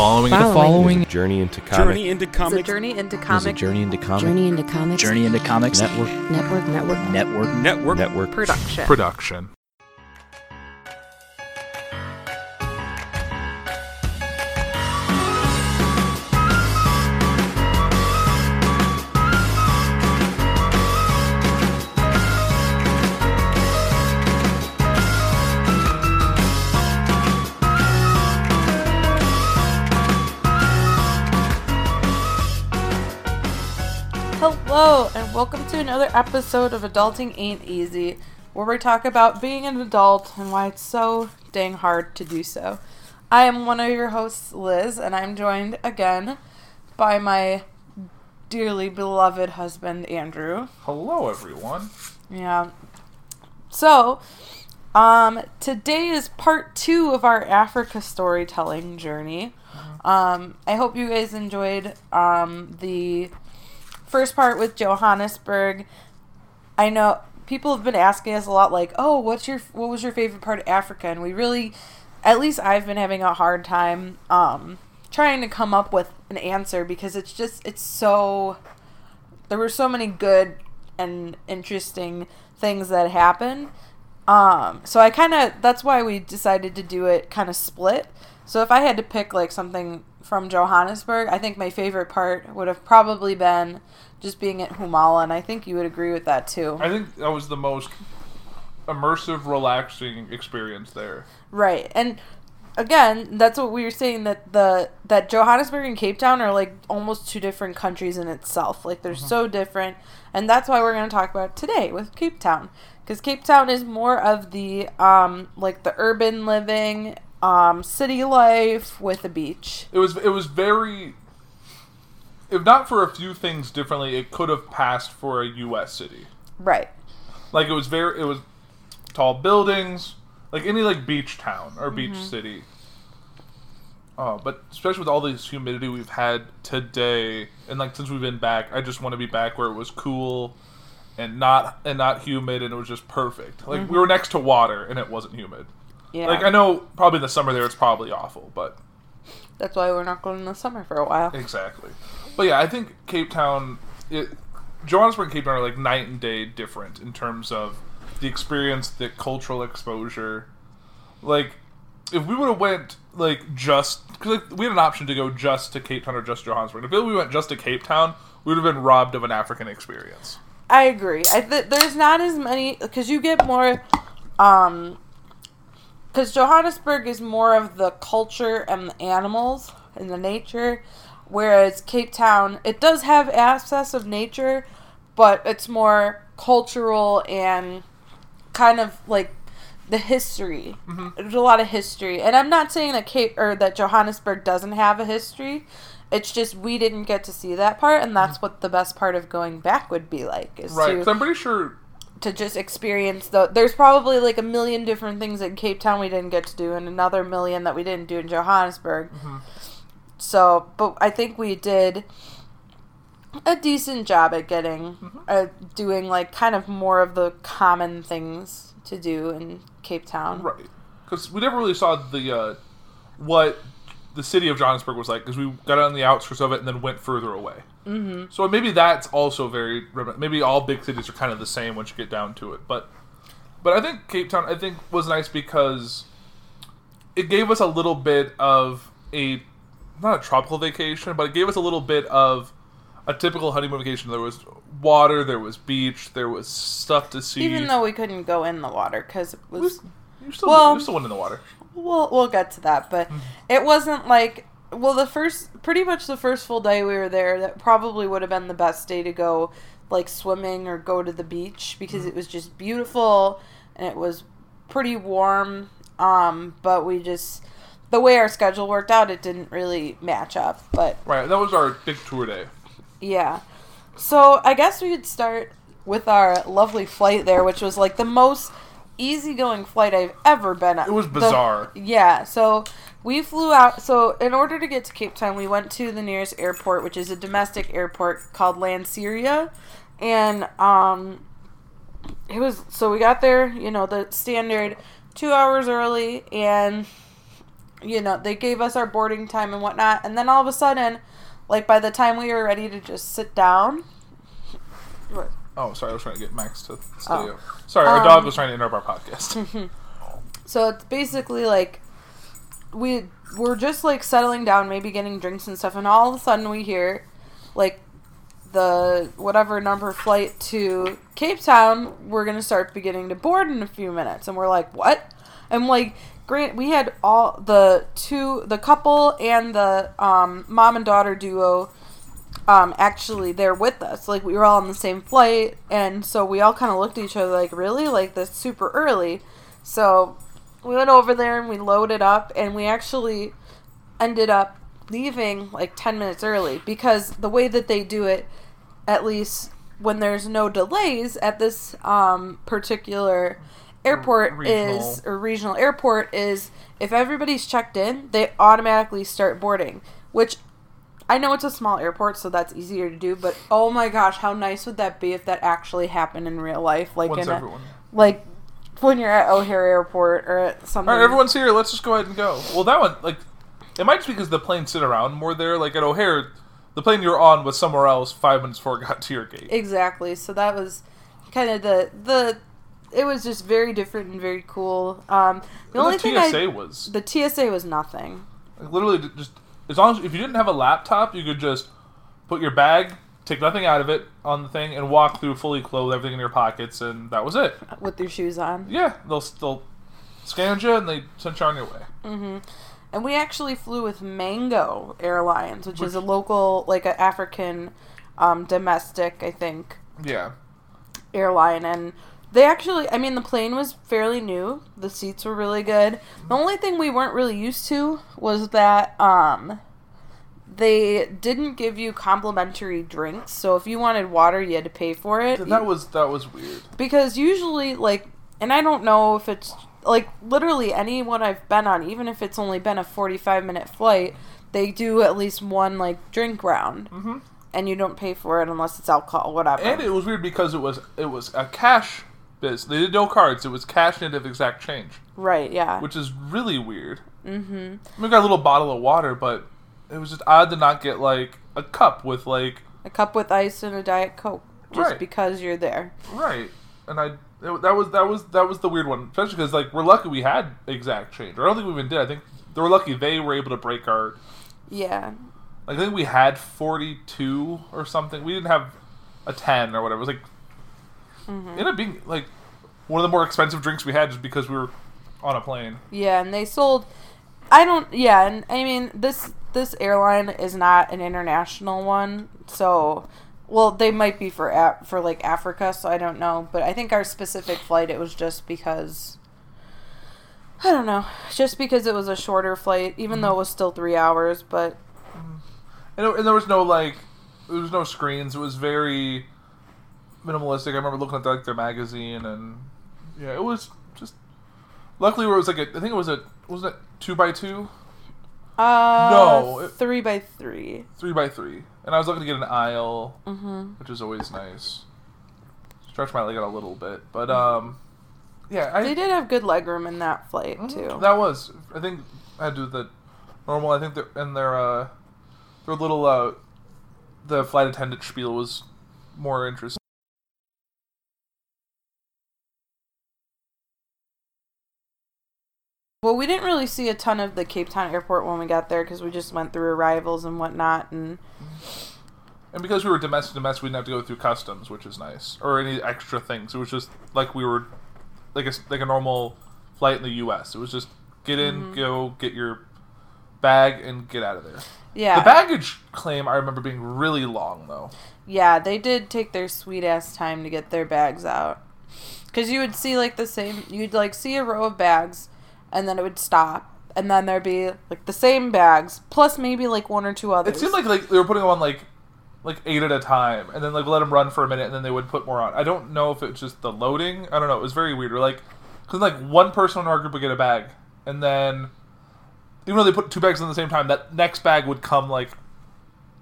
The following, The following Journey into comics. Journey into is comics journey into is comic journey into comics journey into comics Journey into Comics network network network Network. network. network. production. production. Hello, and welcome to another episode of Adulting Ain't Easy, where we talk about being an adult and why it's so dang hard to do so. I am one of your hosts, Liz, and I'm joined again by my dearly beloved husband, Andrew. Hello, everyone. Yeah. So, um, today is part two of our Africa storytelling journey. Um, I hope you guys enjoyed um, the first part with Johannesburg. I know people have been asking us a lot, like, "Oh, what's your what was your favorite part of Africa?" And we really, at least I've been having a hard time um, trying to come up with an answer because it's just it's so there were so many good and interesting things that happened. Um, so I kind of that's why we decided to do it kind of split. So if I had to pick like something from Johannesburg, I think my favorite part would have probably been just being at Humala, and I think you would agree with that too. I think that was the most immersive, relaxing experience there. Right. And again, that's what we were saying that the that Johannesburg and Cape Town are like almost two different countries in itself. Like they're so different. And that's why we're going to talk about today with Cape Town cuz Cape Town is more of the um like the urban living um city life with a beach. It was it was very. If not for a few things differently, it could have passed for a U.S. city. Right. Like it was very, it was tall buildings, like any like beach town or beach mm-hmm. city. Oh, but especially with all this humidity we've had today, and like since we've been back, I just want to be back where it was cool, and not and not humid, and it was just perfect. Like we mm-hmm. were next to water, and it wasn't humid. Yeah. Like I know probably in the summer there it's probably awful, but that's why we're not going in the summer for a while. exactly. But yeah, I think Cape Town, it, Johannesburg and Cape Town are like night and day different in terms of the experience, the cultural exposure. Like, if we would have went like just because like, we had an option to go just to Cape Town or just Johannesburg. If we went just to Cape Town, we would have been robbed of an African experience. I agree. I th- there's not as many because you get more, um, because Johannesburg is more of the culture and the animals and the nature, whereas Cape Town it does have access of nature, but it's more cultural and kind of like the history. Mm-hmm. There's a lot of history, and I'm not saying that Cape or that Johannesburg doesn't have a history. It's just we didn't get to see that part, and that's mm-hmm. what the best part of going back would be like. Is Right? to I'm pretty sure. To just experience the there's probably like a million different things in Cape Town we didn't get to do and another million that we didn't do in Johannesburg. So, but I think we did a decent job at getting uh, doing like kind of more of the common things to do in Cape Town. Right. Because we never really saw the uh, what the city of Johannesburg was like because we got on the outskirts of it and then went further away. Mm-hmm. So maybe that's also very maybe all big cities are kind of the same once you get down to it. But but I think Cape Town I think was nice because it gave us a little bit of a not a tropical vacation, but it gave us a little bit of a typical honeymoon vacation. There was water, there was beach, there was stuff to see. Even though we couldn't go in the water because it was you still well- you still went in the water. We'll we'll get to that, but Mm-hmm. it wasn't like well the first pretty much the first full day we were there that probably would have been the best day to go like swimming or go to the beach because Mm-hmm. it was just beautiful and it was pretty warm um but we just the way our schedule worked out, it didn't really match up. But Right, that was our big tour day. yeah. So I guess we could start with our lovely flight there, which was like the most easygoing flight I've ever been on. It was The- bizarre. yeah. So we flew out. So in order to get to Cape Town, we went to the nearest airport, which is a domestic airport called Lanseria, and um, it was so we got there. You know the standard two hours early, and you know they gave us our boarding time and whatnot, and then all of a sudden, like by the time we were ready to just sit down. What? Oh, sorry, I was trying to get Max to stay Oh. up. Sorry, our dog Um, was trying to interrupt our podcast. So it's basically like we we're just like settling down, maybe getting drinks and stuff, and all of a sudden we hear like the whatever number flight to Cape Town, we're gonna start beginning to board in a few minutes, and we're like, what? I'm like, Grant, we had all the two, the couple and the um, mom and daughter duo um, actually there with us. Like we were all on the same flight, and so we all kind of looked at each other like, really, like this super early. So we went over there and we loaded up, and we actually ended up leaving like 10 minutes early because the way that they do it, at least when there's no delays at this um, particular airport Regional. is or regional airport is if everybody's checked in they automatically start boarding which I know it's a small airport, so that's easier to do. But oh my gosh, how nice would that be if that actually happened in real life? Like Once in a, like when you're at O'Hare Airport or at something. All right, everyone's here. Let's just go ahead and go. Well, that one, like, it might just be because the plane sit around more there. Like at O'Hare, the plane you're on was somewhere else five minutes before it got to your gate. Exactly. So that was kind of the the. It was just very different and very cool. Um, the And only the thing TSA I was the TSA was nothing. like, literally just as long as if you didn't have a laptop, you could just put your bag, take nothing out of it on the thing, and walk through fully clothed, everything in your pockets, and that was it. with your shoes on. Yeah, they'll still scan you and they send you on your way. Mhm. And we actually flew with Mango Airlines, which, is a local, like an African um, domestic, I think, Yeah, airline. And they actually, I mean, the plane was fairly new. The seats were really good. The only thing we weren't really used to was that um, they didn't give you complimentary drinks. So if you wanted water, you had to pay for it. that was that was weird. because usually like and i don't know if it's like literally anyone i've been on even if it's only been a 45 minute flight they do at least one like drink round hmm and you don't pay for it unless it's alcohol whatever And it was weird because it was it was a cash biz. They did no cards. It was cash native exact change, right yeah which is really weird. mm-hmm We got a little bottle of water, but it was just odd to not get like a cup with like a cup with ice and a diet coke just Right. because you're there right. And I it, that was that was that was the weird one, especially because like we're lucky we had exact change. Or I don't think we even did. I think they were lucky they were able to break our. yeah Like, I think we had forty two or something. We didn't have a ten or whatever. It was like Mm-hmm. ended up being like one of the more expensive drinks we had just because we were on a plane. yeah and they sold i don't yeah and i mean this this airline is not an international one so well they might be for Af- for like africa so i don't know but i think our specific flight it was just because i don't know just because it was a shorter flight even though it was still three hours but And, it- and there was no like, there was no screens. It was very minimalistic. I remember looking at like their magazine, and yeah, it was just. Luckily, where it was like a, I think it was a wasn't it two by two, uh No, it- three by three three by three, and I was looking to get an aisle, mm-hmm. which is always nice. Stretch my leg out a little bit, but um, yeah, I they did have good legroom in that flight too That was, I think, I had to do the normal. I think they're and their uh, their little uh, the flight attendant spiel was more interesting. Well, we didn't really see a ton of the Cape Town airport when we got there because we just went through arrivals and whatnot. And And because we were domestic domestic, we didn't have to go through customs, which is nice, or any extra things. It was just like we were like a like a normal flight in the U.S. It was just get in, mm-hmm. go, get your bag, and get out of there. yeah, The baggage claim I remember being really long though. yeah, they did take their sweet ass time to get their bags out. Because you would see like the same, you'd like see a row of bags, and then it would stop, and then there'd be like the same bags plus maybe like one or two others. It seemed like like they were putting them on like like eight at a time, and then like let them run for a minute, and then they would put more on. I don't know if it's just the loading. I don't know. It was very weird. We're like, because like one person in our group would get a bag, and then even though they put two bags in the same time, that next bag would come like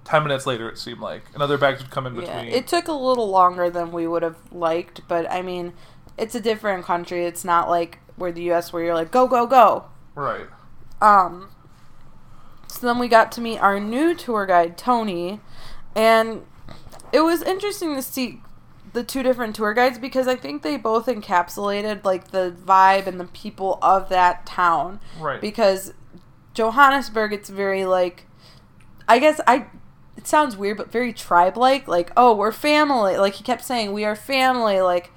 ten minutes later. It seemed like, and other bags would come in yeah, between. it took a little longer than we would have liked, but I mean, it's a different country. It's not like where the U.S. where you're like go go go. right. Um, so then we got to meet our new tour guide, Tony, and it was interesting to see the two different tour guides because I think they both encapsulated like the vibe and the people of that town. Right. Because Johannesburg, it's very like, I guess I. It sounds weird, but very tribe like. Like, oh, we're family. Like he kept saying, we are family. Like,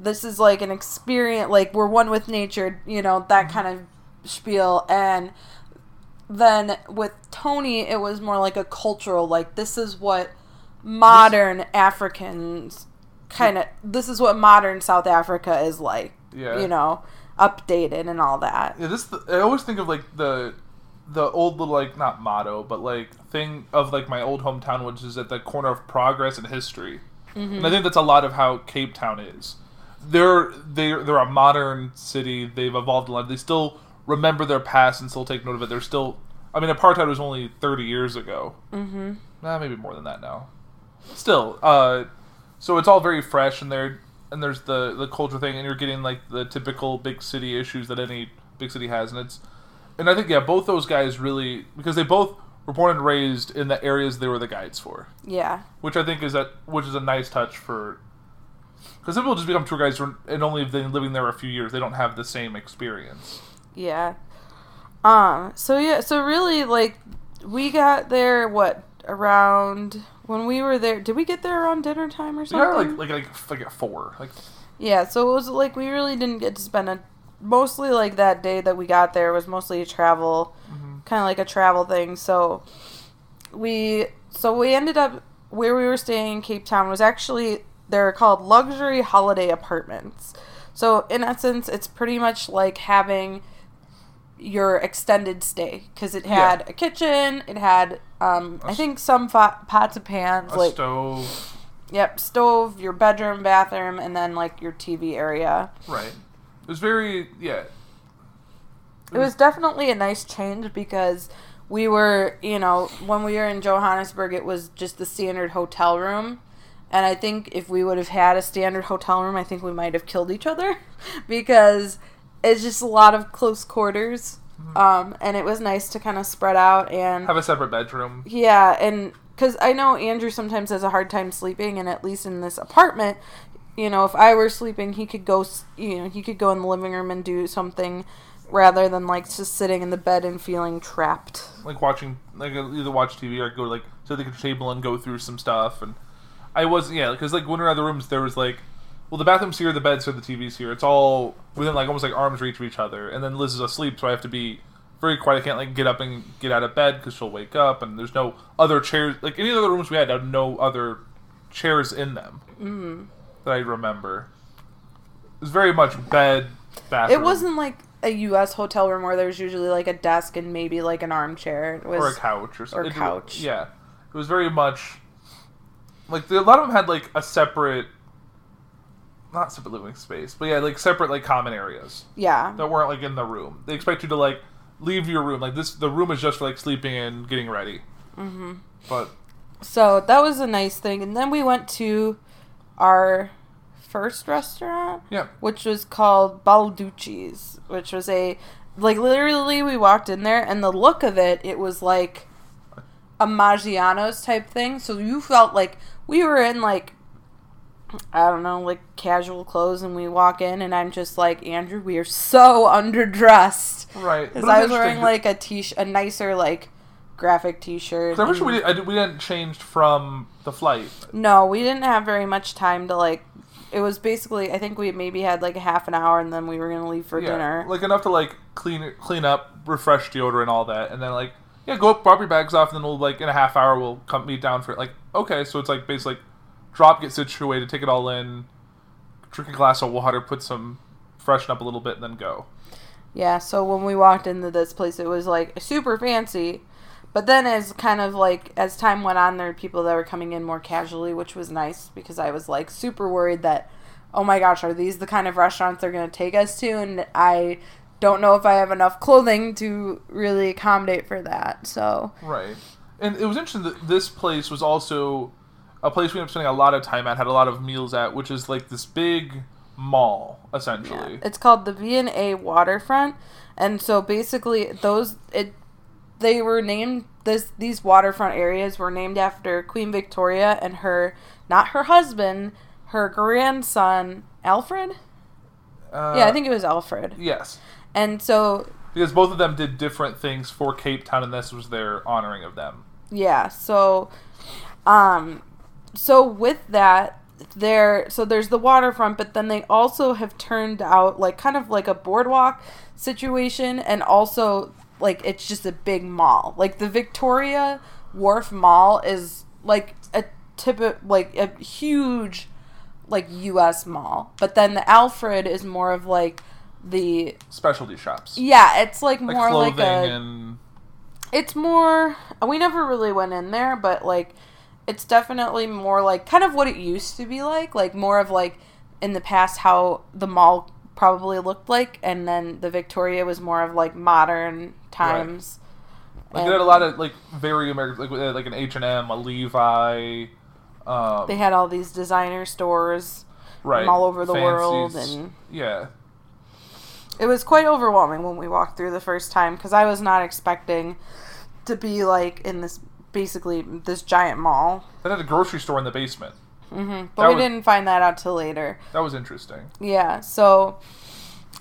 this is like an experience. Like we're one with nature. You know that mm-hmm. kind of spiel and then with Tony it was more like a cultural like this is what modern Africans kind of this is what modern South Africa is like Yeah. you know updated and all that Yeah, this I always think of like the the old little like not motto, but like thing of like my old hometown, which is at the corner of progress and history. And I mm-hmm. think that's a lot of how Cape Town is. They're they're they're a modern city. They've evolved a lot. They still remember their past and still take note of it. They're still. I mean, apartheid was only thirty years ago. Mm-hmm. Nah, maybe more than that now. Still, uh, so it's all very fresh, and there and there's the the culture thing, and you're getting like the typical big city issues that any big city has, and it's and I think yeah, both those guys really because they both were born and raised in the areas they were the guides for, yeah which I think is a which is a nice touch for because some people just become tour guides and only been living there a few years, they don't have the same experience. yeah um so yeah so really like we got there what around when we were there did we get there around dinner time or Yeah, something like like like like at four, like Yeah, so it was like we really didn't get to spend a mostly like that day that we got there was mostly a travel kind of like a travel thing. So we so we ended up where we were staying in Cape Town was actually they're called luxury holiday apartments. So in essence, it's pretty much like having your extended stay because it had Yeah. a kitchen, it had um, I think some pots and pans, a like stove, Yep, stove, your bedroom, bathroom, and then like your TV area. right? It was very yeah. It was definitely a nice change because we were, you know, when we were in Johannesburg, it was just the standard hotel room. And I think if we would have had a standard hotel room, I think we might have killed each other because it's just a lot of close quarters. Um, and it was nice to kind of spread out and have a separate bedroom. Yeah, and because I know Andrew sometimes has a hard time sleeping, and at least in this apartment, you know, if I were sleeping, he could go, you know, he could go in the living room and do something rather than like just sitting in the bed and feeling trapped. like watching like either watch TV or go like to the table and go through some stuff and I wasn't. yeah because like when we were in the rooms there was like well the bathroom's here the bed's here the TV's here it's all within like almost like arm's reach of each other and then Liz is asleep so I have to be very quiet I can't like get up and get out of bed because she'll wake up and there's no other chairs like any of the other rooms we had had no other chairs in them mm. that I remember it was very much bed bathroom It wasn't like a U.S. hotel room where there's usually like a desk and maybe like an armchair. It was or a couch or something. or couch. Yeah, it was very much like the, a lot of them had like a separate, not separate living space, but yeah, like separate like common areas yeah, that weren't like in the room. They expect you to like leave your room. Like this, the room is just for like sleeping and getting ready. Mm-hmm. But So that was a nice thing. And then we went to our first restaurant, yeah, which was called Balducci's, which was a like literally we walked in there and the look of it, it was like a Maggiano's type thing. So you felt like we were in like I don't know, like casual clothes, and we walk in, and I'm just like Andrew, we are so underdressed right. because I was wearing like a t a nicer like graphic T-shirt. I wish we did, we didn't changed from the flight. No, we didn't have very much time to like. It was basically, I think we maybe had like a half an hour, and then we were gonna leave for Yeah, dinner. like enough to like clean clean up, refresh deodorant, all that, and then like yeah, go up, your bags off, and then we'll like in a half hour we'll come meet down for it. Like okay, so it's like basically like, drop, get situated, take it all in, drink a glass of water, put some freshen up a little bit, and then go. Yeah, so when we walked into this place, it was like super fancy. But then, as kind of like as time went on, there were people that were coming in more casually, which was nice because I was like super worried that, oh my gosh, are these the kind of restaurants they're going to take us to? And I don't know if I have enough clothing to really accommodate for that. So, Right. And it was interesting that this place was also a place we ended up spending a lot of time at, had a lot of meals at, which is like this big mall, essentially. Yeah. It's called the V&A Waterfront. And so basically those it they were named this these waterfront areas were named after Queen Victoria and her not her husband, her grandson Alfred? Uh, yeah, I think it was Alfred. Yes. And so Because both of them did different things for Cape Town, and this was their honoring of them. yeah, so um so with that there so there's the waterfront but then they also have turned out like kind of like a boardwalk situation and also like it's just a big mall like the victoria wharf mall is like a tip like a huge like us mall but then the alfred is more of like the Specialty shops. yeah it's like Like more like a and. it's more we never really went in there but like it's definitely more like kind of what it used to be like like more of like in the past how the mall probably looked like and then the victoria was more of like modern times Like, And they had a lot of, like, very American. Like, like an H&M, a Levi. Um, they had all these designer stores right. all over the world and Yeah. It was quite overwhelming when we walked through the first time because i was not expecting to be like in this basically this giant mall They had a grocery store in the basement. hmm but That we was- didn't find that out till later That was interesting. Yeah, so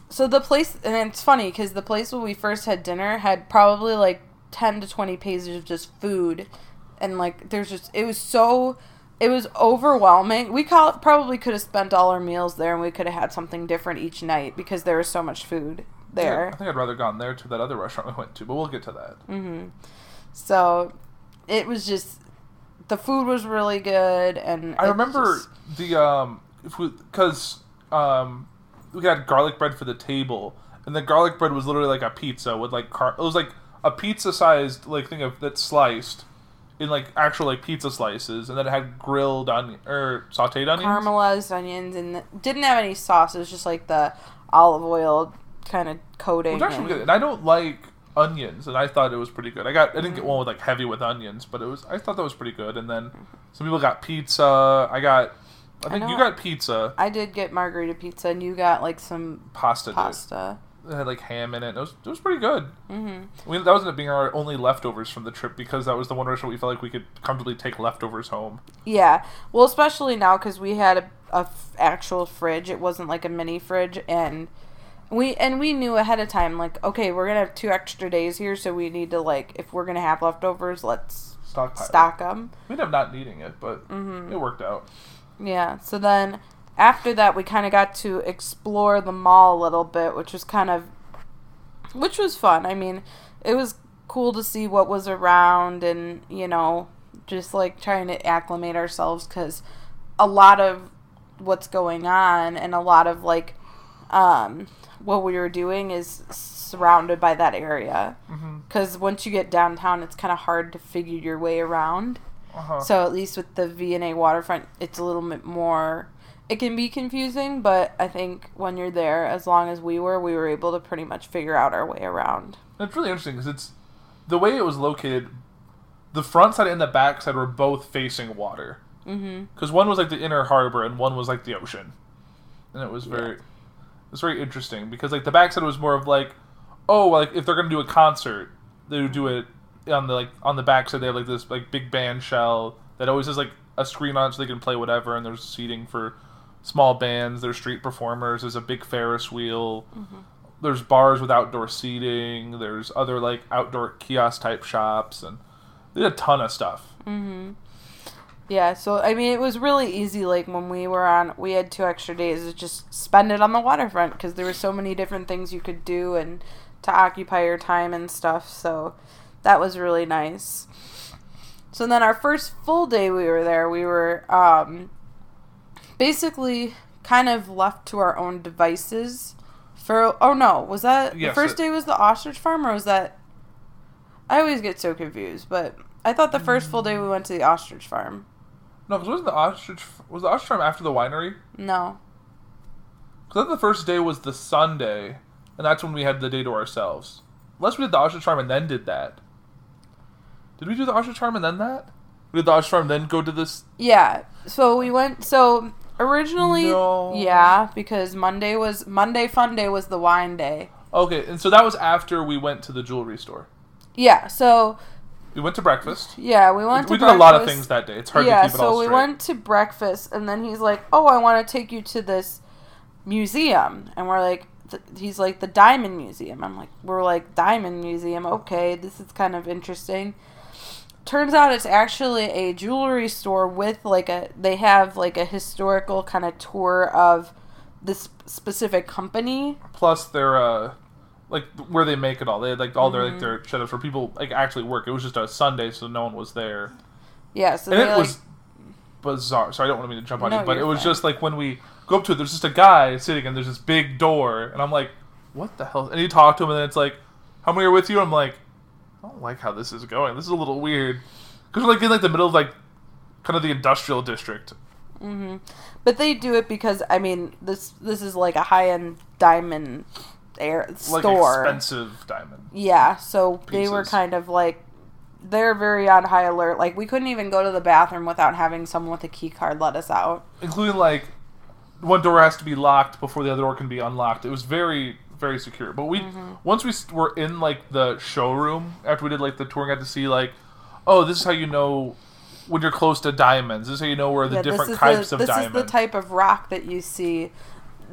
so the place and it's funny cuz the place where we first had dinner had probably like 10 to 20 pages of just food and like there's just it was so it was overwhelming. We call, probably could have spent all our meals there and we could have had something different each night because there was so much food Yeah, there. I think I'd rather gone there to that other restaurant we went to, but we'll get to that. Mm. So it was just the food was really good and I remember just- the um because um we had garlic bread for the table, and the garlic bread was literally like a pizza with like car. It was like a pizza sized like thing of that's sliced in like actual like pizza slices, and then it had grilled onion or sautéed onions. caramelized onions and the, didn't have any sauce. It was just like the olive oil kind of coating. Which actually and- good. And I don't like onions, and I thought it was pretty good. I got I didn't get mm-hmm. one with like heavy with onions, but it was I thought that was pretty good. And then mm-hmm. some people got pizza. I got I think know- you got pizza, I did get margarita pizza, and you got like some pasta. dude. It had like ham in it. It was it was pretty good. Mm-hmm. We, that was not being our only leftovers from the trip because that was the one restaurant we felt like we could comfortably take leftovers home. Yeah, well, especially now because we had a, a f- actual fridge. It wasn't like a mini fridge, and we and we knew ahead of time like, okay, we're gonna have two extra days here, so we need to like, if we're gonna have leftovers, let's Stockpile. stock them. We ended up not needing it, but Mm-hmm. it worked out. Yeah. So then after that, we kind of got to explore the mall a little bit, which was kind of, which was fun. I mean, it was cool to see what was around and, you know, just like trying to acclimate ourselves because a lot of what's going on and a lot of like, um, what we were doing is surrounded by that area. Because once you get downtown, it's kind of hard to figure your way around. Uh-huh. So at least with the V&A waterfront, it's a little bit more. It can be confusing, but I think when you're there, as long as we were, we were able to pretty much figure out our way around. It's really interesting because it's the way it was located. The front side and the back side were both facing water. Mm-hmm. Because one was like the inner harbor and one was like the ocean, and it was very, it was very interesting because like the back side was more of like, oh, like if they're gonna do a concert, they would do it on the like on the back side. They have like this like big band shell that always has like a screen on it so they can play whatever, and there's seating for small bands. There's street performers. There's a big Ferris wheel there's bars with outdoor seating. There's other like outdoor kiosk type shops, and there's a ton of stuff. Yeah, so I mean, it was really easy. Like when we were on, we had two extra days to just spend it on the waterfront because there were so many different things you could do and to occupy your time and stuff. So that was really nice. So then our first full day we were there, we were um, basically kind of left to our own devices For oh no, was that the first it- day was the ostrich farm or was that? I always get so confused, but I thought the first full day we went to the ostrich farm. No, because wasn't the ostrich was the ostrich farm after the winery? No, Because then the first day was the Sunday, and that's when we had the day to ourselves. Unless we did the ostrich farm and then did that. Did we do the ostrich farm and then that? We did the ostrich farm, then go to this. yeah. So we went. So originally, No. yeah, because Monday was Monday Fun Day was the wine day. Okay, and so that was after we went to the jewelry store. Yeah. So We went to breakfast. yeah, we went. To breakfast. We to did a lot of things that day. It's hard yeah, to keep it so all we went to breakfast, and then he's like, "Oh, I want to take you to this museum," and we're like, th- "He's like the Diamond Museum." I'm like, "We're like Diamond Museum, okay? This is kind of interesting." Turns out it's actually a jewelry store with like a they have like a historical kind of tour of this specific company. Plus, their uh, like where they make it all. They had like all their Mm-hmm. like their setups where people like actually work. It was just a Sunday, so no one was there. Yeah, so and they, it like, was bizarre. Sorry, I don't want me to jump on No, you, but it was fine. just like when we go up to it, there's just a guy sitting, and there's this big door, and I'm like, "What the hell?" And you talk to him, and then it's like, "How many are with you?" I'm like, "I don't like how this is going. This is a little weird." Because we're like in like the middle of like kind of the industrial district. Mm-hmm. But they do it because I mean this this is like a high end diamond air Like store. expensive diamond. Yeah, so they were kind of like they're very on high alert. Like we couldn't even go to the bathroom without having someone with a key card let us out. including like one door has to be locked before the other door can be unlocked. It was very very secure. But we Mm-hmm. once we were in like the showroom after we did like the tour, and got to see like, oh, this is how you know when you're close to diamonds. This is how you know where the yeah, different types the, of this diamonds. is the type of rock that you see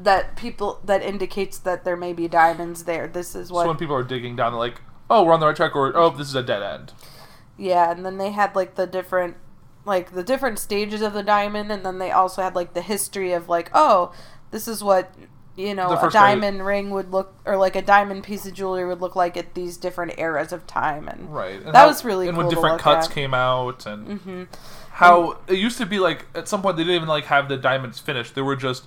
that people that indicates that there may be diamonds there. This is so what when people are digging down, they're like, oh, we're on the right track, or oh, this is a dead end. Yeah, and then they had like the different like the different stages of the diamond and then they also had like the history of like, oh, this is what you know, a guy- diamond ring would look or like a diamond piece of jewelry would look like at these different eras of time and Right. And That was really and cool when different cuts at. came out and hmm how it used to be like at some point they didn't even like have the diamonds finished. They were just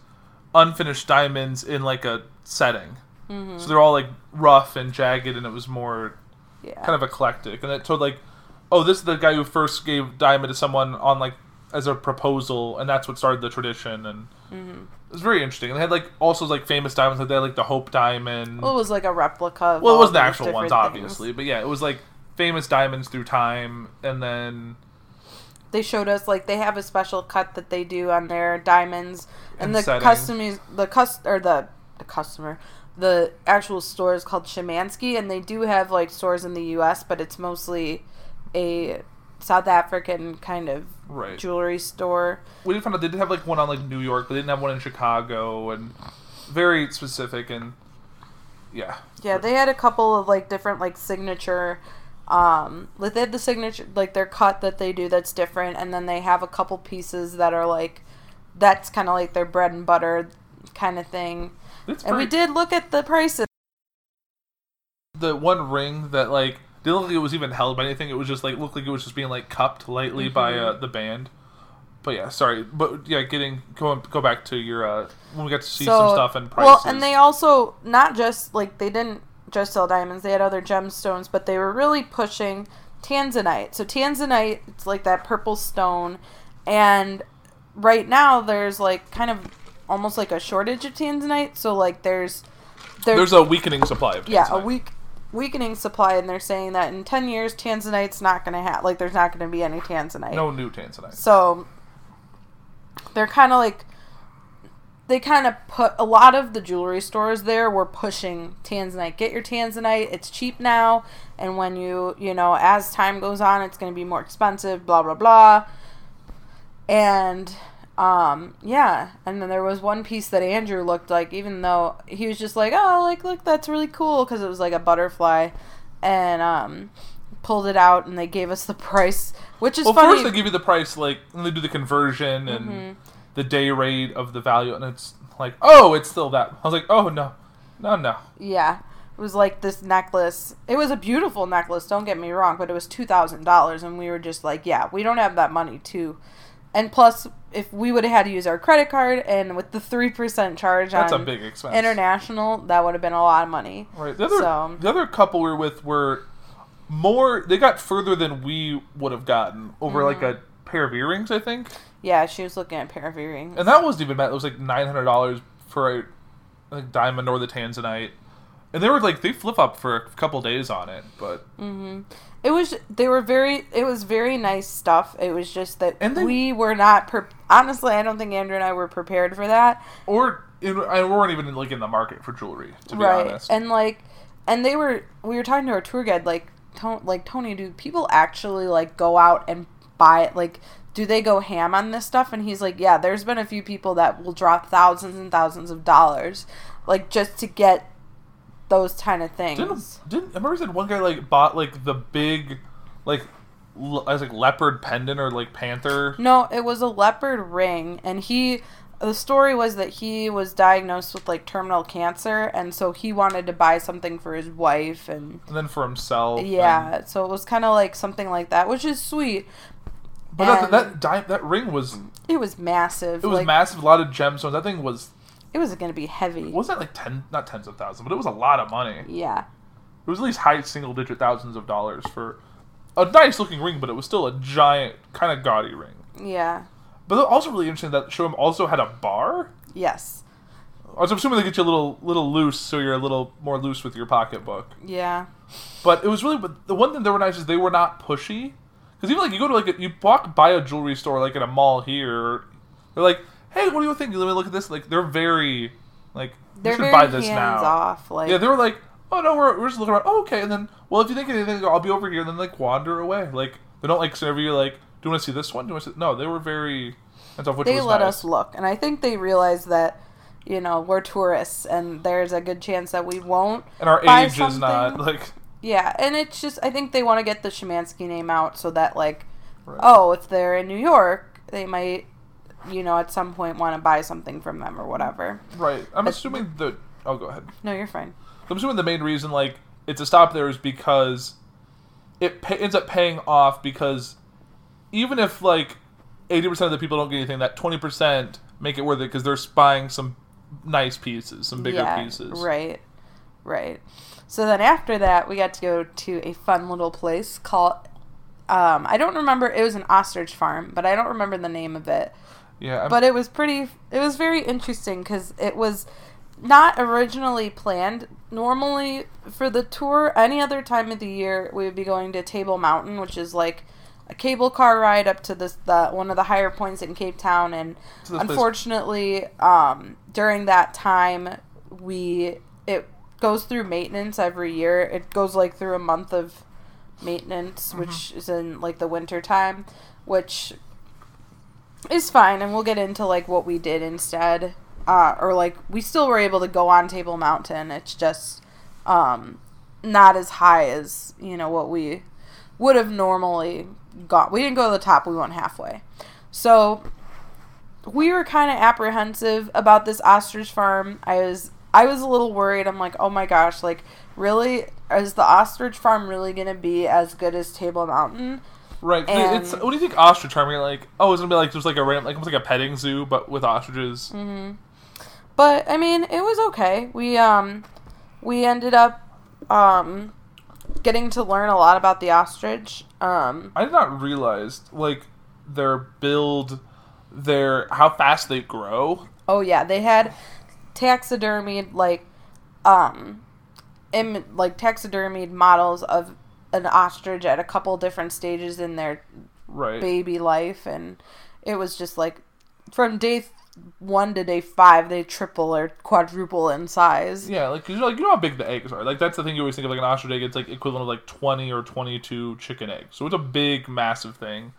unfinished diamonds in like a setting. Mm-hmm. So they're all like rough and jagged, and it was more Yeah. kind of eclectic. And it told like, oh, this is the guy who first gave diamond to someone on like as a proposal, and that's what started the tradition. And Mm-hmm. It was very interesting. And they had like also like famous diamonds, like they had like the Hope diamond. well, it was like a replica of Well, it wasn't the actual ones, obviously, but yeah, it was like famous diamonds through time, and then They showed us like they have a special cut that they do on their diamonds and, And the setting. customers the cus or the the customer the actual store is called Shimansky and they do have like stores in the US but it's mostly a South African kind of right. jewelry store. we did find out they did have like one on like New York, but they didn't have one in Chicago, and very specific and yeah, Yeah, they had a couple of like different like signature um like they had the signature like their cut that they do that's different and then they have a couple pieces that are like that's kind of like their bread and butter kind of thing. it's And we did look at the prices. the one ring that like didn't look like it was even held by anything. It was just like looked like it was just being like cupped lightly by uh, Mm-hmm. the band. But yeah, sorry, but yeah, getting go go back to your uh, when we got to see some stuff and prices. Well, and they also not just like they didn't just sell diamonds; they had other gemstones, but they were really pushing tanzanite. So tanzanite, it's like that purple stone, and right now there's like kind of almost like a shortage of tanzanite. So like there's there's a weakening supply of yeah a tanzanite. weak weakening supply, and they're saying that in ten years tanzanite's not gonna have like there's not gonna be any tanzanite. no new tanzanite. So they're kind of like they kind of put a lot of the jewelry stores there were pushing tanzanite. Get your tanzanite. It's cheap now, and when you you know as time goes on, it's going to be more expensive. Blah blah blah. And um yeah, and then there was one piece that Andrew looked like, even though he was just like, oh, like look, that's really cool because it was like a butterfly, and um pulled it out and they gave us the price, which is Well, funny. first they give you the price like when they do the conversion and Mm-hmm. the day rate of the value, and it's like, oh, it's still that. I was like, oh no, no, no. Yeah. It was like this necklace. It was a beautiful necklace, don't get me wrong, but it was $2,000 and we were just like, yeah, we don't have that money too. And plus if we would have had to use our credit card and with the three percent charge That's a big expense. international, that would have been a lot of money. Right. The other So- the other couple we were with were more. They got further than we would have gotten over like Mm-hmm. a pair of earrings, I think. Yeah, she was looking at a pair of earrings. And that wasn't even bad. It was like nine hundred dollars for a like diamond or the tanzanite, and they were like they flip up for a couple days on it. But It was they were very it was very nice stuff. It was just that And they- we were not pre- honestly. I don't think Andrew and I were prepared for that. or in, I we weren't even like in the market for jewelry to be right honest. and like and they were we were talking to our tour guide like to, like tony do people actually like go out and buy it like do they go ham on this stuff and he's like yeah there's been a few people that will drop thousands and thousands of dollars like just to get those kind of things didn't didn't I remember said one guy like bought like the big like l- was like leopard pendant or like panther. no it was a leopard ring and he the story was that he was diagnosed with like terminal cancer and so he wanted to buy something for his wife and And then for himself. and- yeah so it was kind of like something like that which is sweet but that And- that di- that ring was It was massive. it was like, massive. A lot of gemstones. That thing was It was going to be heavy. wasn't that like ten not tens of thousands, but it was a lot of money. yeah. It was at least high single digit thousands of dollars for a nice looking ring, but it was still a giant kind of gaudy ring. Yeah. But also really interesting that Showroom also had a bar. Yes. I was assuming they get you a little little loose, so you're a little more loose with your pocketbook. Yeah. But it was really, but the one thing that were nice is they were not pushy. Because even like you go to like a, you walk by a jewelry store like in a mall here, they're like, "Hey, what do you think? Let me look at this." Like they're very, like They're you should very buy this hands now. off. Like, Yeah, they were like, "Oh no, we're, we're just looking around." Oh, okay, and then well, if you think of anything, I'll be over here. And then like wander away. Like they don't like serve you like, "Do you want to see this one? Do you want to see?" No, they were very off, which they let nice. us look. And I think they realized that, you know, we're tourists and there's a good chance that we won't. and our age is not like. Yeah. And it's just, I think they want to get the Shimansky name out so that, like, Right. oh, if they're in New York, they might, you know, at some point want to buy something from them or whatever. Right. I'm assuming that. Oh, go ahead. No, you're fine. I'm assuming the main reason like it's a stop there is because it pay, ends up paying off because even if like 80% of the people don't get anything, that 20% make it worth it because they're buying some nice pieces, some bigger pieces. Right, right. So then after that, we got to go to a fun little place called. Um, I don't remember. It was an ostrich farm, but I don't remember the name of it. Yeah. I'm- But it was pretty. It was very interesting because it was not originally planned. Normally, for the tour, any other time of the year, we would be going to Table Mountain, which is like a cable car ride up to this the one of the higher points in Cape Town. And To this place- unfortunately, um, during that time, we it goes through maintenance every year. It goes like through a month of maintenance, which is in like the winter time, which is fine and we'll get into like what we did instead. Uh, or like we still were able to go on table mountain. It's just um, not as high as you know what we would have normally got. We didn't go to the top we went halfway. So we were kind of apprehensive about this ostrich farm. I was i was a little worried. I'm like oh my gosh like really is the ostrich farm really to be as good as table mountain right. and- it's, what do you think ostrich farm? You're like, oh, it's gonna be like just like a random, like almost like a petting zoo, but with ostriches. Mm-hmm. but I mean, it was okay. We um we ended up um getting to learn a lot about the ostrich. Um I did not realize like their build, their how fast they grow. oh yeah, they had taxidermied like um Im- like taxidermied models of an ostrich at a couple different stages in their Right. baby life and it was just like from day th- 1 to day 5 they triple or quadruple in size. Yeah, like 'cause you're like you know how big the eggs are. Like that's the thing you always think of like an ostrich egg. It's like equivalent of like twenty or twenty two chicken eggs. So it's a big, massive thing.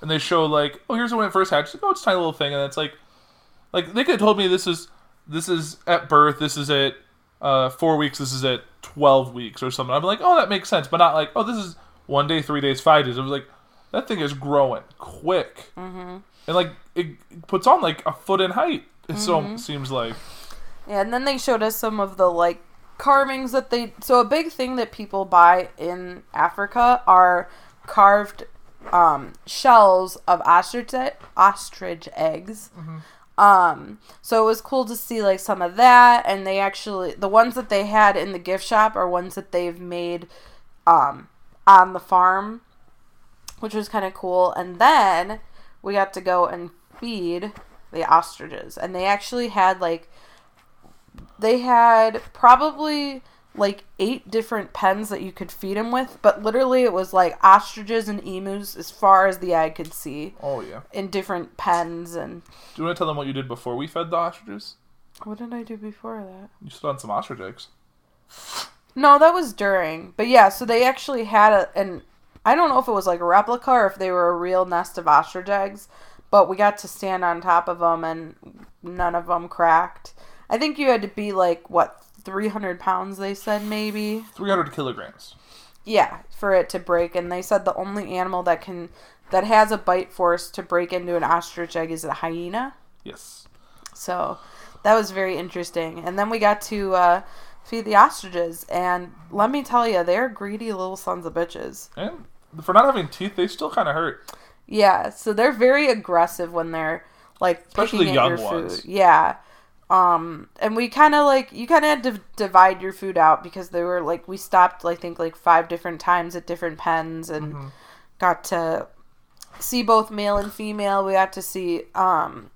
And they show like, oh, here's when it first hatched. Like, oh, it's a tiny little thing, and it's like, like they could have told me this is this is at birth. This is at uh, four weeks. This is at twelve weeks or something. I'm like, oh, that makes sense, but not like, oh, this is one day, three days, five days. It was like that thing is growing quick, mm-hmm. and like it puts on like a foot in height. It so seems like. Yeah, and then they showed us some of the like carvings that they. So a big thing that people buy in Africa are carved um, shells of ostrich ostrich eggs. Um, so it was cool to see like some of that, and they actually the ones that they had in the gift shop are ones that they've made um, on the farm, which was kind of cool. And then we got to go and feed the ostriches, and they actually had like they had probably like eight different pens that you could feed them with, but literally it was like ostriches and emus as far as the eye could see Oh yeah. in different pens. And Do you want to tell them what you did before we fed the ostriches? what did I do before that? You stood on some ostrich eggs. No, that was during. But yeah, so they actually had a and I don't know if it was like a replica or if they were a real nest of ostrich eggs, but we got to stand on top of them and none of them cracked. I think you had to be like what 300 pounds they said maybe. 300 kilograms. Yeah, for it to break and they said the only animal that can that has a bite force to break into an ostrich egg is a hyena. Yes. So that was very interesting. And then we got to uh, feed the ostriches, and let me tell you, they're greedy little sons of bitches. And for not having teeth, they still kind of hurt. Yeah, so they're very aggressive when they're like Especially picking at young your ones. food. Yeah. Um, and we kind of like you kind of had to divide your food out because they were like we stopped I think like five different times at different pens and Mm-hmm. got to see both male and female. We got to see um,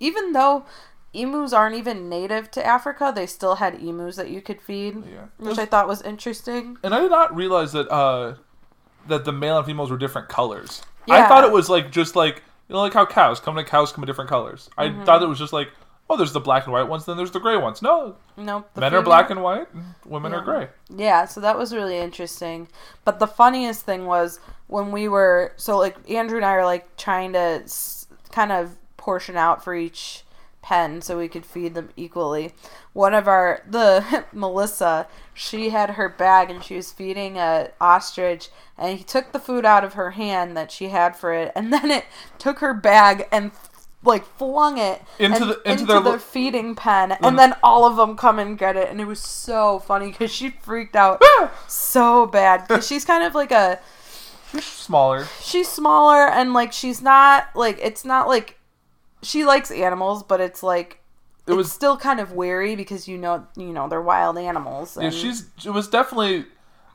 even though emus aren't even native to Africa, they still had emus that you could feed, Yeah. which I thought was interesting. And I did not realize that uh, that the male and females were different colors. I thought it was like just like you know like how cows come in cows come in different colors. I Mm-hmm. thought it was just like oh there's the black and white ones then there's the gray ones. No, Nope. the men are black and white, and women are gray. Yeah, so that was really interesting. But the funniest thing was when we were so like Andrew and I are like trying to kind of portion out for each pen so we could feed them equally. One of our the Melissa, she had her bag and she was feeding a ostrich and he took the food out of her hand that she had for it and then it took her bag and like flung it Into and- the- into into their the feeding pen and then all of them come and get it and it was so funny because she freaked out ah! so bad because she's kind of like a She's smaller. she's smaller and like she's not like it's not like she likes animals but it's like It was still kind of wary because you know you know they're wild animals yeah, she's it was definitely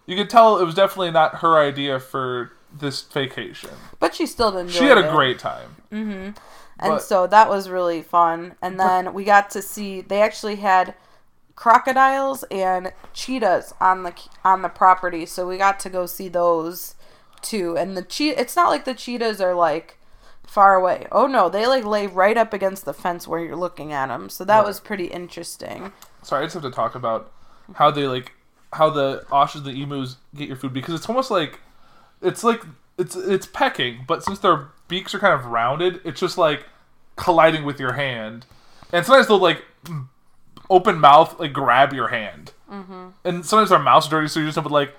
you could tell it was definitely not her idea for this vacation. but she still enjoyed She had a great time. Mm-hmm. And but- so that was really fun. And then we got to see they actually had crocodiles and cheetahs on the on the property. So we got to go see those too. And the che- it's not like the cheetahs are like far away. Oh no they like lay right up against the fence where you're looking at them so that Right. was pretty interesting. Sorry, I just have to talk about how they like how the ostriches and the emus get your food. Because it's almost like it's like it's it's pecking, but since their beaks are kind of rounded, it's just like colliding with your hand, and sometimes they'll like open mouth like grab your hand, mm-hmm. and sometimes their mouth's dirty, so you just have to like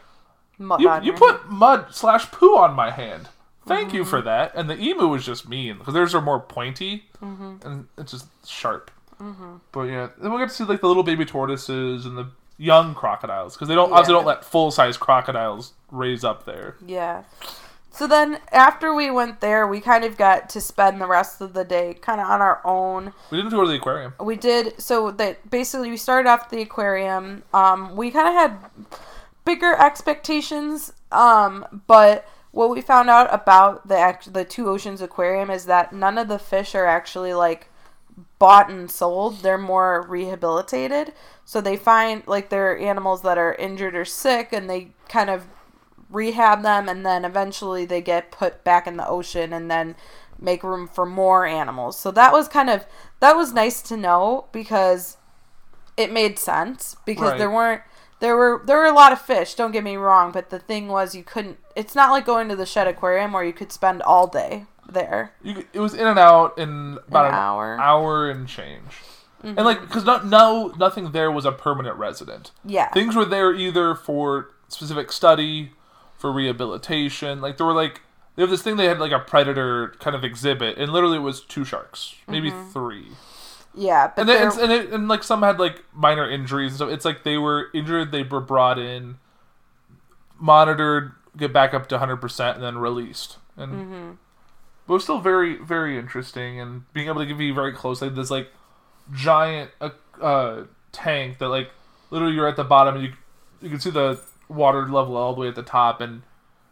Mud you, you put mud slash poo on my hand. Thank you for that. And the emu was just mean because theirs are more pointy and it's just sharp. But yeah, then we get to see like the little baby tortoises and the young crocodiles because they don't obviously don't let full size crocodiles raise up there. Yeah. So then after we went there, we kind of got to spend the rest of the day kind of on our own. We didn't tour the aquarium. We did so that basically we started off the aquarium. Um, we kind of had bigger expectations, um, but what we found out about the the Two Oceans Aquarium is that none of the fish are actually like bought and sold. They're more rehabilitated. So they find like they're animals that are injured or sick, and they kind of rehab them, and then eventually they get put back in the ocean, and then make room for more animals. So that was kind of that was nice to know because it made sense because Right. there weren't there were there were a lot of fish don't get me wrong but the thing was you couldn't it's not like going to the Shedd aquarium where you could spend all day there You, it was in and out in about An an, hour. Mm-hmm. hour and change. And like, because no, no, nothing there was a permanent resident. yeah things were there either for specific study, for rehabilitation. Like there were like they have this thing they had like a predator kind of exhibit, and literally it was two sharks, maybe Mm-hmm. three, yeah but and then it's, and, it, and like some had like minor injuries and stuff. It's like they were injured, they were brought in, monitored get back up to 100% and then released. And Mm-hmm. but it was still very very interesting and being able to give you very close like this like giant uh, uh, tank that like literally you're at the bottom and you you can see the water level all the way at the top and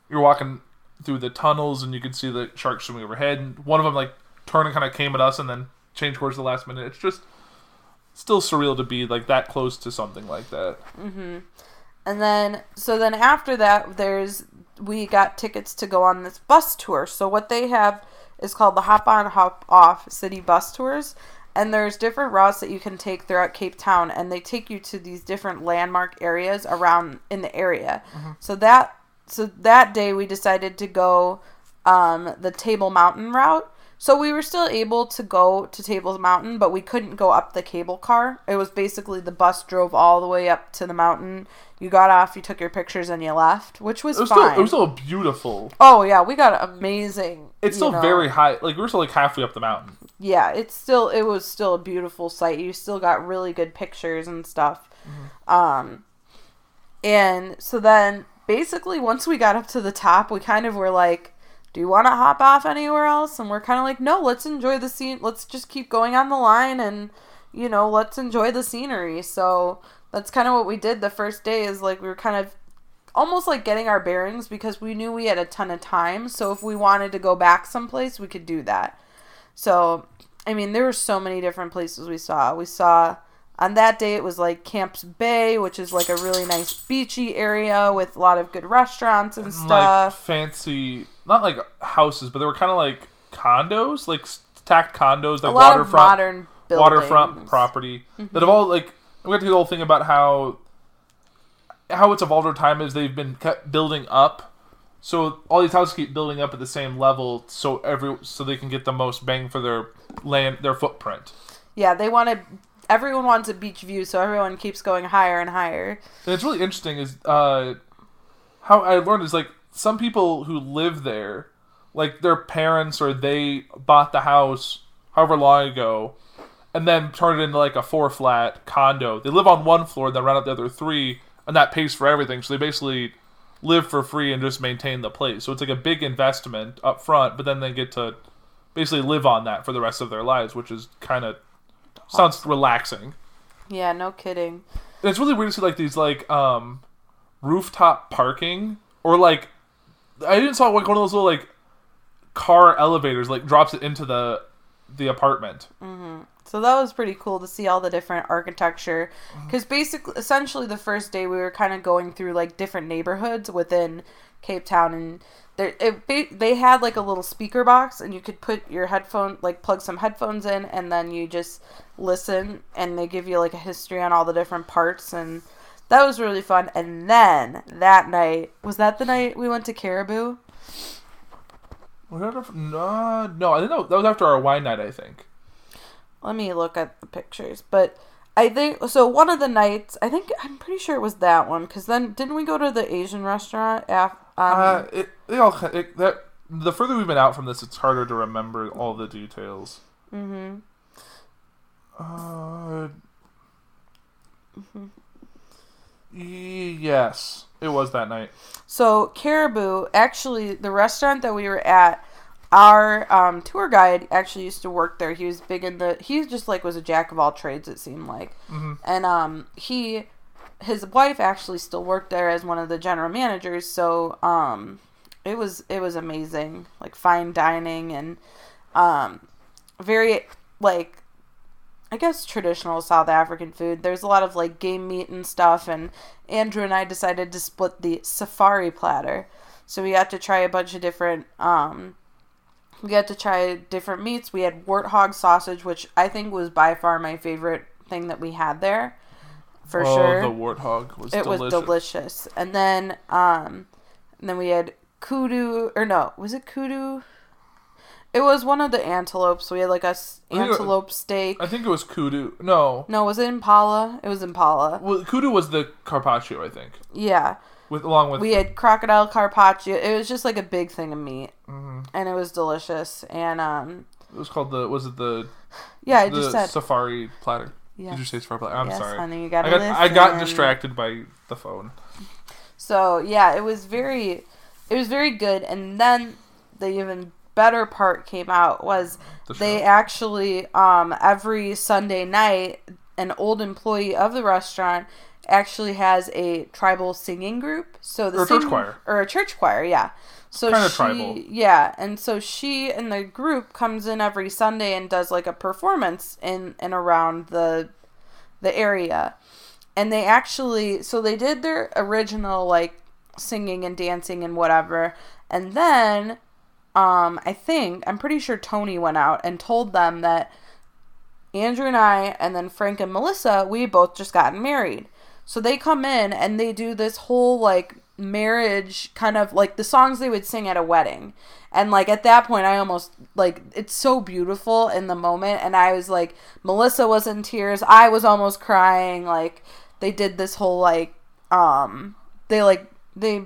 you're walking through the tunnels and you can see the sharks swimming overhead and one of them like turned and kind of came at us and then changed course the last minute. It's just still surreal to be like that close to something like that. Mm-hmm. And then, so then after that, there's we got tickets to go on this bus tour. So what they have is called the Hop On Hop Off City Bus Tours, and there's different routes that you can take throughout Cape Town, and they take you to these different landmark areas around in the area. So that so that day we decided to go um, the Table Mountain route. So we were still able to go to Table Mountain, but we couldn't go up the cable car. It was basically the bus drove all the way up to the mountain. You got off, you took your pictures, and you left, which was, It was fine. still it was still beautiful. oh yeah, we got amazing. It's still know- very high. Like we were still like halfway up the mountain. yeah. It's still it was still a beautiful sight. You still got really good pictures and stuff. Um, and so then basically once we got up to the top, we kind of were like, "Do you want to hop off anywhere else?" And we're kind of like, "No, let's enjoy the scene. Let's just keep going on the line and you know, let's enjoy the scenery." So that's kind of what we did the first day. Is like we were kind of almost like getting our bearings because we knew we had a ton of time. So if we wanted to go back someplace, we could do that. So, I mean, there were so many different places we saw. We saw on that day it was like Camps Bay, which is like a really nice beachy area with a lot of good restaurants and Like stuff. fancy, not like houses, but they were kind of like condos, like stacked condos, like waterfront, modern buildings. Mm-hmm. waterfront property that have all like we got to the whole thing about how how it's evolved over time is they've been kept building up. So all these houses keep building up at the same level, so every so they can get the most bang for their land, their footprint. Yeah, they wanted everyone wants a beach view, so everyone keeps going higher and higher. And it's really interesting is uh, how I learned is like some people who live there, like their parents or they bought the house however long ago, and then turned it into like a four flat condo. They live on one floor, and then rent out the other three, and that pays for everything. So they basically live for free and just maintain the place. So it's like a big investment up front, but then they get to basically live on that for the rest of their lives, which is kind of sounds relaxing. Yeah, no kidding. And it's really weird to see like these like um rooftop parking or like I didn't saw like one of those little like car elevators like drops it into the the apartment. Mm-hmm. So that was pretty cool to see all the different architecture. Mm-hmm. Because basically, essentially, the first day we were kind of going through like different neighborhoods within Cape Town, and there it, they had like a little speaker box, and you could put your headphone, like plug some headphones in, and then you just listen, and they give you like a history on all the different parts, and that was really fun. And then that night was that the night we went to Karibu. Was that after- no, no, I think that that was after our wine night. I think. Let me look at the pictures. But I think so. One of the nights, I think I'm pretty sure it was that one. Because then didn't we go to the Asian restaurant? Af- um, Uh, it, they all it, that the further we've been out from this, it's harder to remember all the details. hmm Uh, yes, it was that night. So Karibu, actually, the restaurant that we were at, our um, tour guide actually used to work there. He was big in the. He just like was a jack of all trades. It seemed like, and um, he, his wife actually still worked there as one of the general managers. So um, it was it was amazing, like fine dining and um, very like I guess traditional South African food. There's a lot of like game meat and stuff, and Andrew and I decided to split the safari platter. So we got to try a bunch of different. Um, we got to try different meats. We had warthog sausage, which I think was by far my favorite thing that we had there, for oh, sure the warthog was it delicious. was delicious. And then um and then we had kudu or no, was it kudu? It was one of the antelopes. We had like a s- I antelope steak. I think it was kudu. No, No, was it impala? It was impala. well, kudu was the carpaccio. I think Yeah. with along with We had crocodile carpaccio. It was just like a big thing of meat. Mm-hmm. And it was delicious. And um it was called the was it the yeah, I the just said safari platter. Did you say safari platter? I'm Yes, sorry. honey, you I gotta got I got listen. distracted by the phone. So yeah, it was very. it was very good. And then they even better part came out was The they actually um every Sunday night an old employee of the restaurant actually has a tribal singing group. So the Or a church choir. or a church choir, yeah. So Kinda she, tribal. yeah, and so she and the group comes in every Sunday and does like a performance in and around the the area. And they actually so they did their original like singing and dancing and whatever. And then um I think I'm pretty sure Tony went out and told them that Andrew and I and then Frank and Melissa, we both just gotten married. So they come in and they do this whole like marriage kind of like the songs they would sing at a wedding. And like at that point I almost like it's so beautiful in the moment and I was like Melissa was in tears. I was almost crying like they did this whole like um they like they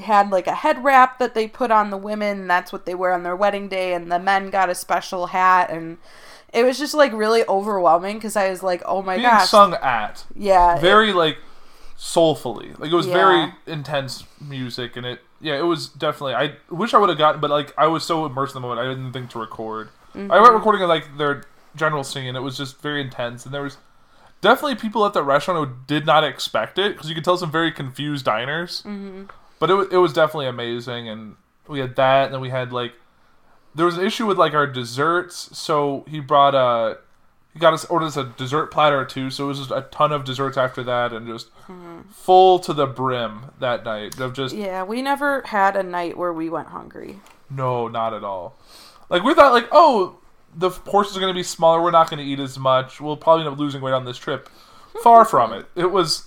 had like a head wrap that they put on the women that's what they wear on their wedding day and the men got a special hat and it was just like really overwhelming because I was like, oh my Being gosh, sung at yeah, very like soulfully. Like it was Yeah. very intense music, and it yeah, it was definitely. I wish I would have gotten, but like I was so immersed in the moment, I didn't think to record. Mm-hmm. I went recording like their general singing. It was just very intense, and there was definitely people at the restaurant who did not expect it because you could tell some very confused diners. Mm-hmm. But it was it was definitely amazing, and we had that, and then we had like there was an issue with like our desserts, so he brought a he got us ordered us a dessert platter too, so it was just a ton of desserts after that, and just mm-hmm. full to the brim that night of just yeah. We never had a night where we went hungry. no, not at all. Like we thought, like oh, the portions are going to be smaller. We're not going to eat as much. We'll probably end up losing weight on this trip. Far from it. It was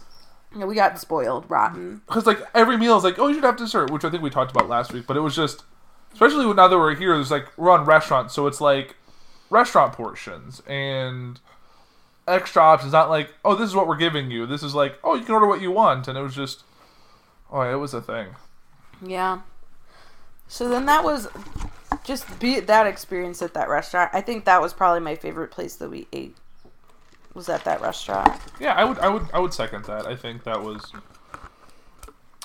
Yeah, we got spoiled, rotten. because mm-hmm. like every meal is like oh you should have dessert, which I think we talked about last week. But it was just especially now that we're here. There's like we're on restaurants, so it's like restaurant portions and extra options. Not like oh this is what we're giving you. This is like oh you can order what you want, and it was just oh it was a thing. Yeah. So then that was just be that experience at that restaurant. I think that was probably my favorite place that we ate. Was at that restaurant. Yeah, I would, I would, I would second that. I think that was.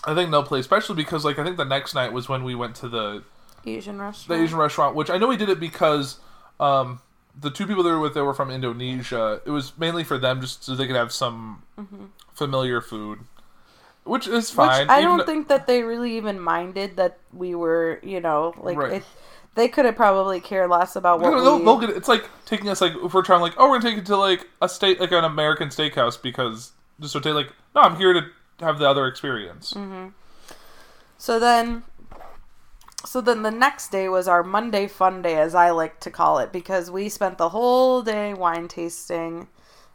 I think no play, especially because like I think the next night was when we went to the Asian restaurant, the. Asian restaurant, which I know we did it because um, the two people that were with they were from Indonesia. It was mainly for them just so they could have some familiar food, which is Mm-hmm. Which fine. I don't though- think that they really even minded that we were, you know, like Right. it, they could have probably cared less about what They'll, we. they'll get it. It's like taking us like if we're trying like oh we're gonna take it to like a state like an American steakhouse because just so take like no I'm here to have the other experience. Mm-hmm. So then, so then the next day was our Monday fun day, as I like to call it, because we spent the whole day wine tasting,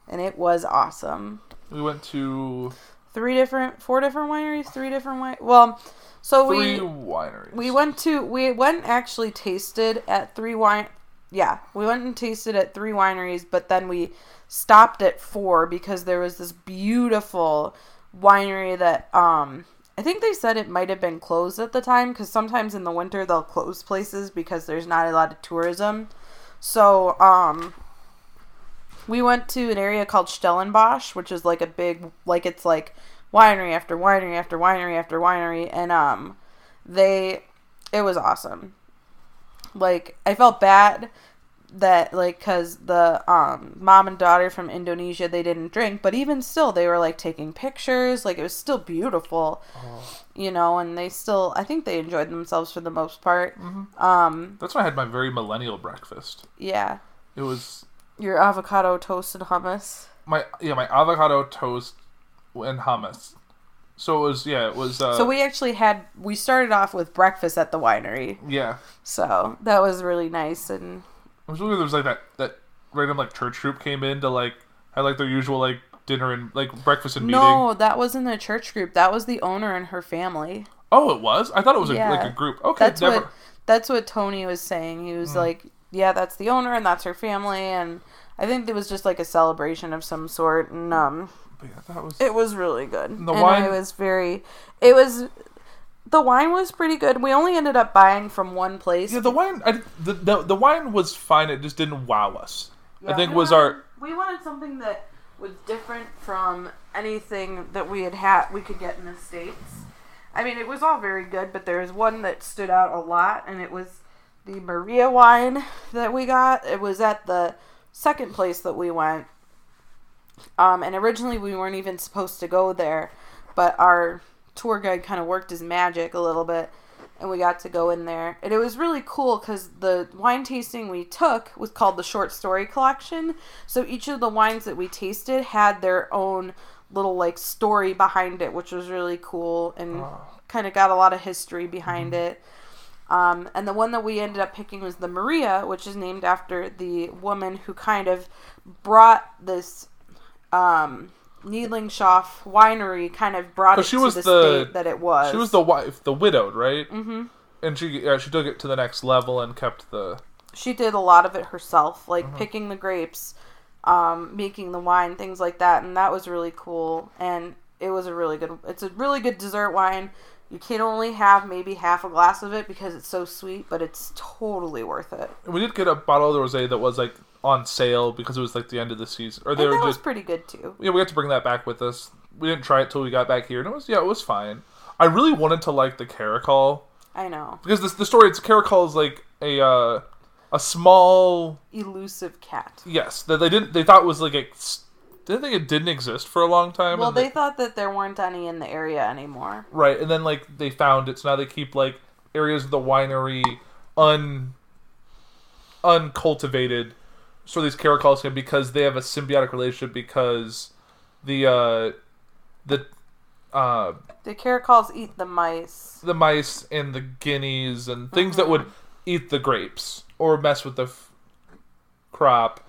and it was awesome. We went to Three different, four different wineries, three different wine. Well, so three we wineries. we went to we went actually tasted at three wine. Yeah, we went and tasted at three wineries, but then we stopped at four because there was this beautiful winery that um I think they said it might have been closed at the time because sometimes in the winter they'll close places because there's not a lot of tourism. So um we went to an area called Stellenbosch, which is like a big like it's like winery after winery after winery after winery and um they it was awesome. Like I felt bad that like cuz the um mom and daughter from Indonesia they didn't drink, but even still they were like taking pictures, like it was still beautiful. You know, and they still I think they enjoyed themselves for the most part. Um That's when I had my very millennial breakfast. yeah. It was Your avocado toast and hummus. my yeah my avocado toast and hummus. So it was yeah it was uh, So we actually had we started off with breakfast at the winery. yeah So that was really nice and it was really there was like that that random like church group came in to like had like their usual like dinner and like breakfast and meeting. No, that wasn't a church group. That was the owner and her family. Oh, it was. I thought it was a, Yeah. like a group. Okay, That's never. What that's what Tony was saying. He was like, "Yeah, that's the owner and that's her family." And I think it was just like a celebration of some sort. And um, yeah, that was. it was really good. The and wine- I was very. It was. The wine was pretty good. We only ended up buying from one place. yeah, the wine. I, the, the the wine was fine. It just didn't wow us. I think was wanted- our We wanted something that was different from anything that we had had we could get in the states, I mean, it was all very good, but there was one that stood out a lot, and it was the Maria wine that we got. It was at the second place that we went. Um, and originally we weren't even supposed to go there, but our tour guide kind of worked his magic a little bit, and we got to go in there. And it was really cool because the wine tasting we took was called the Short Story Collection. So each of the wines that we tasted had their own little like story behind it, which was really cool and kind of got a lot of history behind it. Um, and the one that we ended up picking was the Maria, which is named after the woman who kind of brought this um, winery, kind of brought it she to was the, the- state that it was. She was the wife, the widowed, right? Mm-hmm. And she yeah, she took it to the next level and kept the she did a lot of it herself, like Mm-hmm. picking the grapes, um, making the wine, things like that, and that was really cool. And it was a really good. It's a really good dessert wine. You can only have maybe half a glass of it because it's so sweet, but it's totally worth it. We did get a bottle of rosé that was like on sale because it was like the end of the season, or they And were that was just pretty good too. yeah. We had to bring that back with us. We didn't try it till we got back here, and it was yeah, it was fine. I really wanted to like the caracal I know. because this the story. It's caracal is like a uh, a small Elusive cat. yes that they didn't they thought was like a didn't think it didn't exist for a long time. Well, and they thought that there weren't any in the area anymore. Right, and then like they found it, so now they keep like areas of the winery un uncultivated, so these caracals can because they have a symbiotic relationship because the uh the uh The caracals eat the mice. the mice and the guineas and things that would eat the grapes or mess with the f- crop.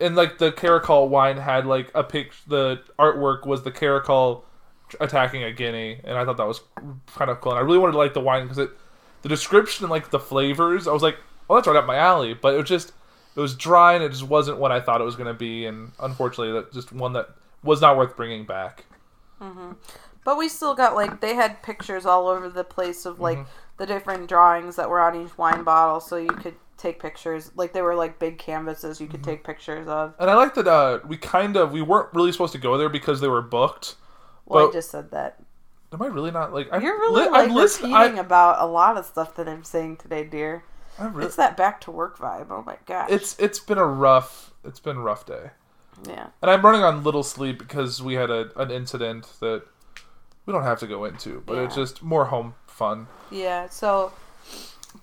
And like the caracal wine had like a pic. The artwork was the caracal attacking a guinea, and I thought that was kind of cool. And I really wanted to like the wine because it, the description and like the flavors, I was like, oh, that's right up my alley. But it was just, it was dry and it just wasn't what I thought it was going to be. And unfortunately, that just one that was not worth bringing back. But we still got like they had pictures all over the place of like Mm-hmm. the different drawings that were on each wine bottle, so you could take pictures. Like they were like big canvases you could Mm-hmm. take pictures of. And I like that uh, we kind of we weren't really supposed to go there because they were booked. Well, But- I just said that. Am I really not like I, You're really li- like I'm repeating I, about a lot of stuff that I'm saying today, dear. I really, It's that back to work vibe. Oh my gosh. it's it's been a rough it's been a rough day, yeah. and I'm running on little sleep because we had a, an incident that we don't have to go into, but it's just more home fun. Yeah, so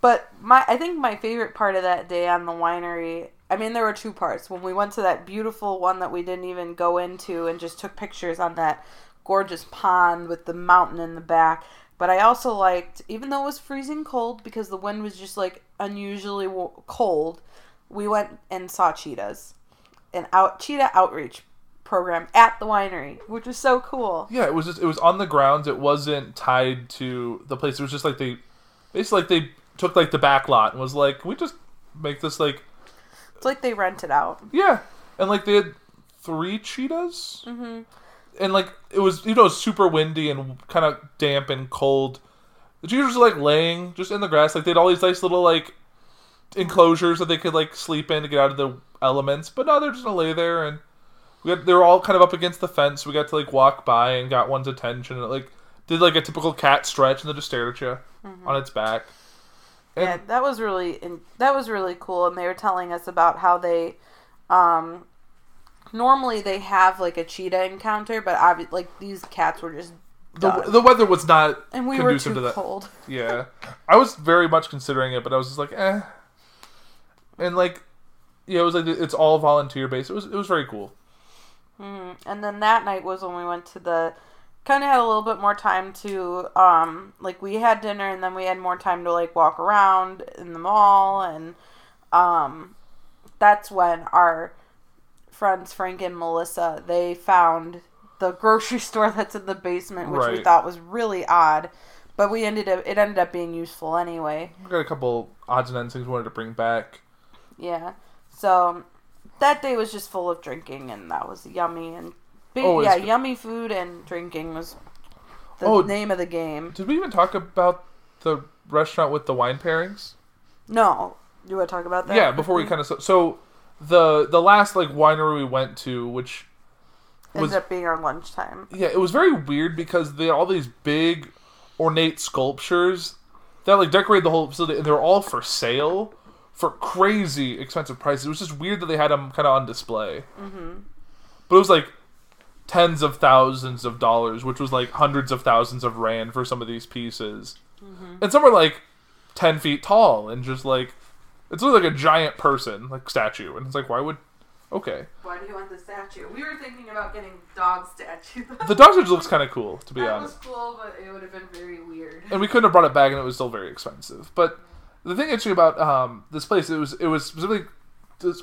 but my I think my favorite part of that day on the winery I mean there were two parts. When we went to that beautiful one that we didn't even go into and just took pictures on that gorgeous pond with the mountain in the back. But I also liked even though it was freezing cold because the wind was just like unusually cold, we went and saw cheetahs. An out cheetah outreach program at the winery, which was so cool. Yeah, it was just it was on the grounds. It wasn't tied to the place. It was just like they basically like they took like the back lot and was like, Can we just make this like It's like they rented out. Yeah, and like they had three cheetahs, mm-hmm. and like it was you know super windy and kind of damp and cold. The cheetahs were like laying just in the grass, like they had all these nice little like enclosures that they could like sleep in to get out of the elements. But no, they're just gonna lay there, and we got they were all kind of up against the fence. We got to like walk by and got one's attention, and it, like did like a typical cat stretch, and then just stared at you on its back. And yeah, that was really in, that was really cool, and they were telling us about how they, um, normally they have like a cheetah encounter, but obvi- like these cats were just the, done. the weather was not and we were conducive too to that. cold. Yeah, I was very much considering it, but I was just like, eh. And like, yeah, it was like it's all volunteer based. It was it was very cool. And then that night was when we went to the kind of had a little bit more time to um like we had dinner and then we had more time to like walk around in the mall and um that's when our friends Frank and Melissa they found the grocery store that's in the basement which we thought was really odd but we ended up it ended up being useful anyway. We got a couple odds and ends things we wanted to bring back. yeah. So that day was just full of drinking and that was yummy and big, Oh, yeah it's- yummy food and drinking was the Oh. name of the game Did we even talk about the restaurant with the wine pairings? no you want to talk about that Yeah, before we kind of so the the last like winery we went to, which ended was up being our lunchtime yeah, it was very weird because they had all these big ornate sculptures that like decorated the whole facility, and they were all for sale for crazy expensive prices. It was just weird that they had them kind of on display. Mm-hmm. But it was like tens of thousands of dollars, which was like hundreds of thousands of rand for some of these pieces, and some were like ten feet tall and just like it's like a giant person, like statue, and it's like why would okay. Why do you want the statue? We were thinking about getting dog statue. The dog statue looks kind of cool, to be that honest. was cool, but it would have been very weird. and we couldn't have brought it back, and it was still very expensive. But the thing interesting about um, this place, it was it was specifically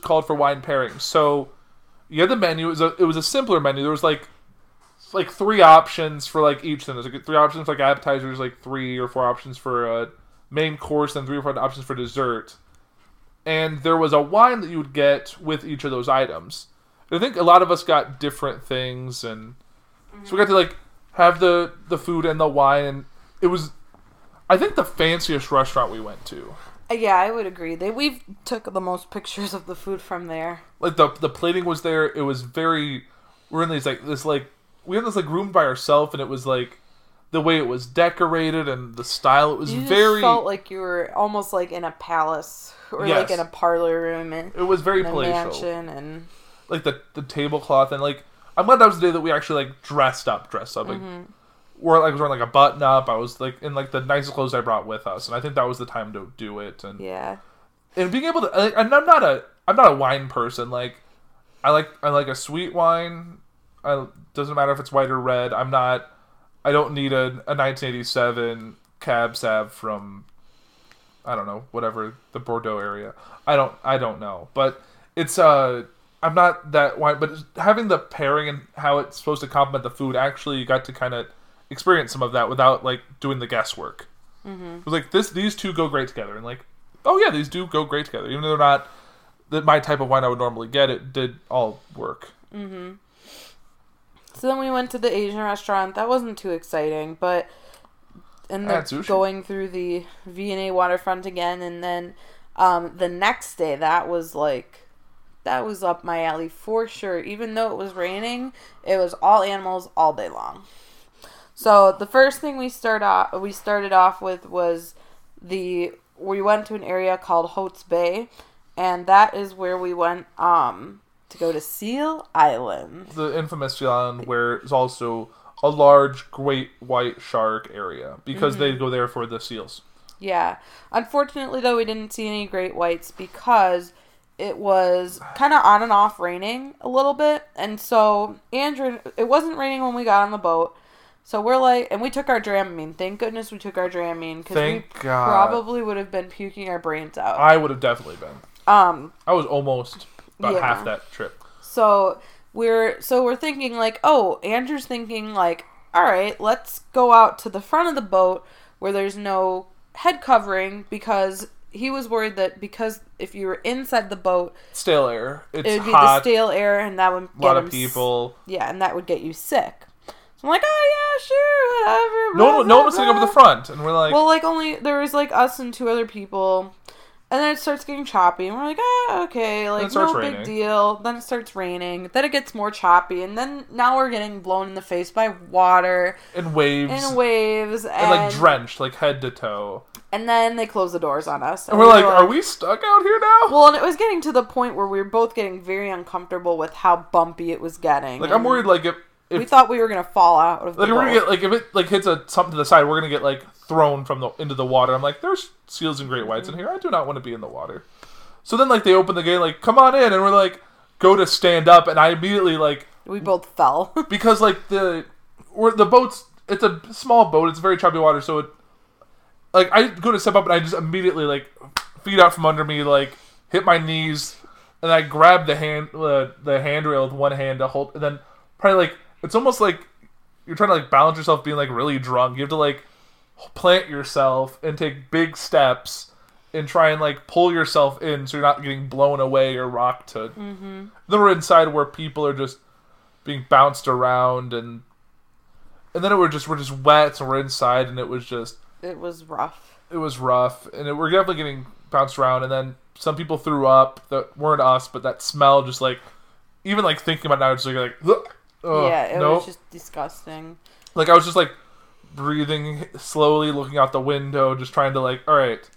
called for wine pairings. So you had the menu. It was a it was a simpler menu. There was like like three options for like each thing. There's like three options for like appetizers, like three or four options for a main course, and three or four options for dessert. And there was a wine that you would get with each of those items. I think a lot of us got different things, and so we got to like have the the food and the wine. And it was, I think, the fanciest restaurant we went to. Uh, Yeah, I would agree. They we took the most pictures of the food from there. Like the the plating was there. It was very. We're in these like this like we had this like room by ourselves, and it was like the way it was decorated and the style. It was very. felt like you were almost like in a palace or Yes. like in a parlor room in, it was very palatial. mansion, and like the the tablecloth and like I'm glad that was the day that we actually like dressed up, dressed up. Like, wore like I was wearing like a button up. I was like in like the nicest clothes I brought with us, and I think that was the time to do it. And yeah, and being able to, like, and I'm not a I'm not a wine person. Like I like I like a sweet wine. I doesn't matter if it's white or red. I'm not. I don't need a, a 1987 cab sav from I don't know whatever the Bordeaux area. I don't I don't know, but it's uh I'm not that wine, but having the pairing and how it's supposed to complement the food actually you got to kind of experience some of that without like doing the guesswork. Mm-hmm. It was like this these two go great together and like oh yeah these do go great together even though they're not the, my type of wine I would normally get it did all work. So then we went to the Asian restaurant. That wasn't too exciting, but and then going through the V and A waterfront again, and then um, the next day that was like that was up my alley for sure. Even though it was raining, it was all animals all day long. So the first thing we start off we started off with was the we went to an area called Hout Bay, and that is where we went um to go to Seal Island. the infamous island where it's also a large great white shark area because they go there for the seals. Yeah. Unfortunately, though, we didn't see any great whites because it was kind of on and off raining a little bit. And so, Andrew, it wasn't raining when we got on the boat. So we're like, and we took our Dramamine. Thank goodness we took our Dramamine because we Thank God. probably would have been puking our brains out. I would have definitely been. Um, I was almost about Yeah. half that trip. So we're so we're thinking like, oh, Andrew's thinking like, all right, let's go out to the front of the boat where there's no head covering because he was worried that because if you were inside the boat, Stale air. It's it would be hot. the stale air and that would a get lot him of s- people. yeah, and that would get you sick. I'm like, oh yeah, sure, whatever. No, blah, one, no blah, one was sitting up at blah." the front, and we're like, Well, like only there was like us and two other people, and then it starts getting choppy, and we're like, ah, okay, like no raining. big deal. Then it starts raining. Then it gets more choppy, and then now we're getting blown in the face by water and waves, and waves, and, and like drenched, like head to toe. And then they close the doors on us, And we're like, were are we stuck out here now? Well, and it was getting to the point where we were both getting very uncomfortable with how bumpy it was getting. like I'm worried, like if if we thought we were gonna fall out of the like we're gonna get like if it like hits a something to the side, we're gonna get like thrown from the into the water. I'm like, there's seals and great whites in here. I do not want to be in the water. So then like they open the gate, like come on in, and we're like go to stand up, and I immediately like we both fell. because like the or the boat's it's a small boat, it's very choppy water, so it like I go to step up and I just immediately like feet out from under me, like hit my knees, and I grab the hand uh, the handrail with one hand to hold, and then probably like it's almost like you're trying to like balance yourself being like really drunk. You have to like plant yourself and take big steps and try and like pull yourself in so you're not getting blown away or rocked to. Mm-hmm. Then we're inside where people are just being bounced around and and then it were just we're just wet and we're inside and it was just it was rough. it was rough and it, we're definitely getting bounced around and then some people threw up that weren't us but that smell just like even like thinking about it now it's like like ugh, yeah, it nope. was just disgusting. like I was just like breathing slowly, looking out the window, just trying to like, all right,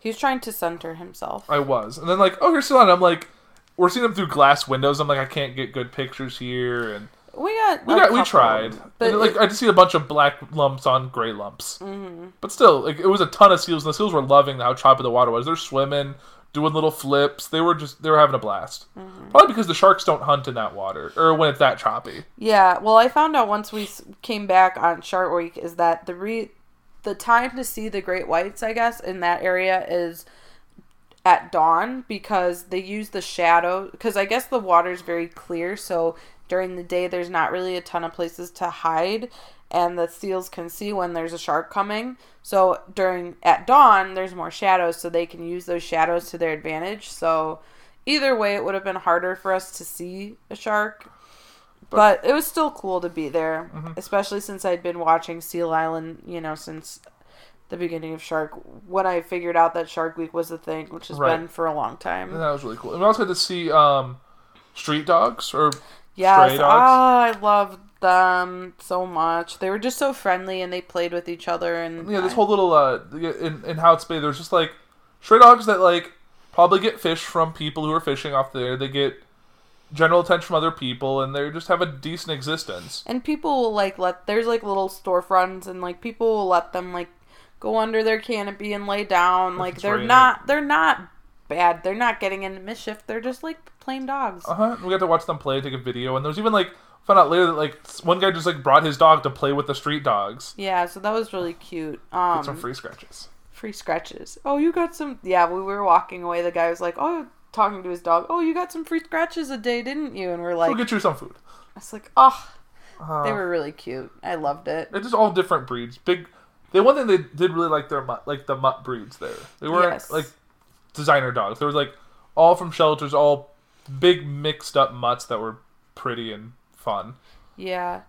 He was trying to center himself. I was, and then like, oh, here's Ceylon. I'm like, we're seeing them through glass windows. I'm like, I can't get good pictures here, and We got. we got we tried, but and, like it- I just see a bunch of black lumps on gray lumps, mm-hmm. but still, like it was a ton of seals, and the seals were loving how choppy the water was. They're swimming, doing little flips. They were just they were having a blast. Mm-hmm. Probably because the sharks don't hunt in that water or when it's that choppy. Yeah, well, I found out once we came back on Shark Week is that the re the time to see the great whites, I guess, in that area is at dawn because they use the shadow because I guess the water is very clear, so during the day there's not really a ton of places to hide and the seals can see when there's a shark coming. So during at dawn there's more shadows so they can use those shadows to their advantage. So either way it would have been harder for us to see a shark but it was still cool to be there, especially since I'd been watching Seal Island, you know, since the beginning of Shark. When I figured out that Shark Week was a thing, which has Right. been for a long And time. that was really cool. And we also got to see um, street dogs or Yes, stray dogs. ah, I loved them so much. They were just so friendly, and they played with each other. And yeah, this whole little uh in in Howitz Bay, there's just like stray dogs that like probably get fish from people who are fishing off there. They get general attention from other people, and they just have a decent existence. and people will like let there's like little storefronts, and like people will let them like go under their canopy and lay down. Like they're raining. not they're not bad. They're not getting into mischief. They're just like plain dogs. Uh huh. We got to watch them play, take a video, and there's even like found out later that like one guy just like brought his dog to play with the street dogs. Yeah, so that was really cute. Um, Get some free scratches. free scratches. Oh, you got some. Yeah, we were walking away. The guy was like, "Oh, talking to his dog. Oh, you got some free scratches a day, didn't you?" And we're like, We'll get you some food. "I was like, oh, Uh, they were really cute. I loved it." They're just all different breeds. Big. The one thing they did really like their mutt, like the mutt breeds there. They weren't Yes. like designer dogs. There was like all from shelters, all big mixed up mutts that were pretty and fun. Yeah,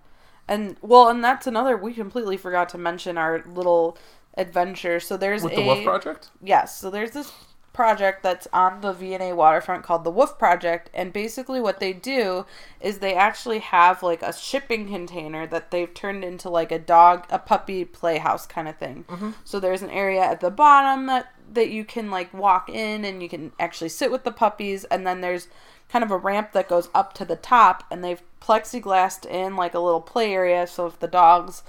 and well, and that's another. We completely forgot to mention our little adventure. So there's With a the Wolf Project, Yes, so there's this project that's on the V&A waterfront called the Wolf Project, and basically what they do is they actually have like a shipping container that they've turned into like a dog, a puppy playhouse kind of thing. Mm-hmm. So there's an area at the bottom that that you can like walk in and you can actually sit with the puppies, and then there's kind of a ramp that goes up to the top, and they've plexiglassed in like a little play area, so if the dogs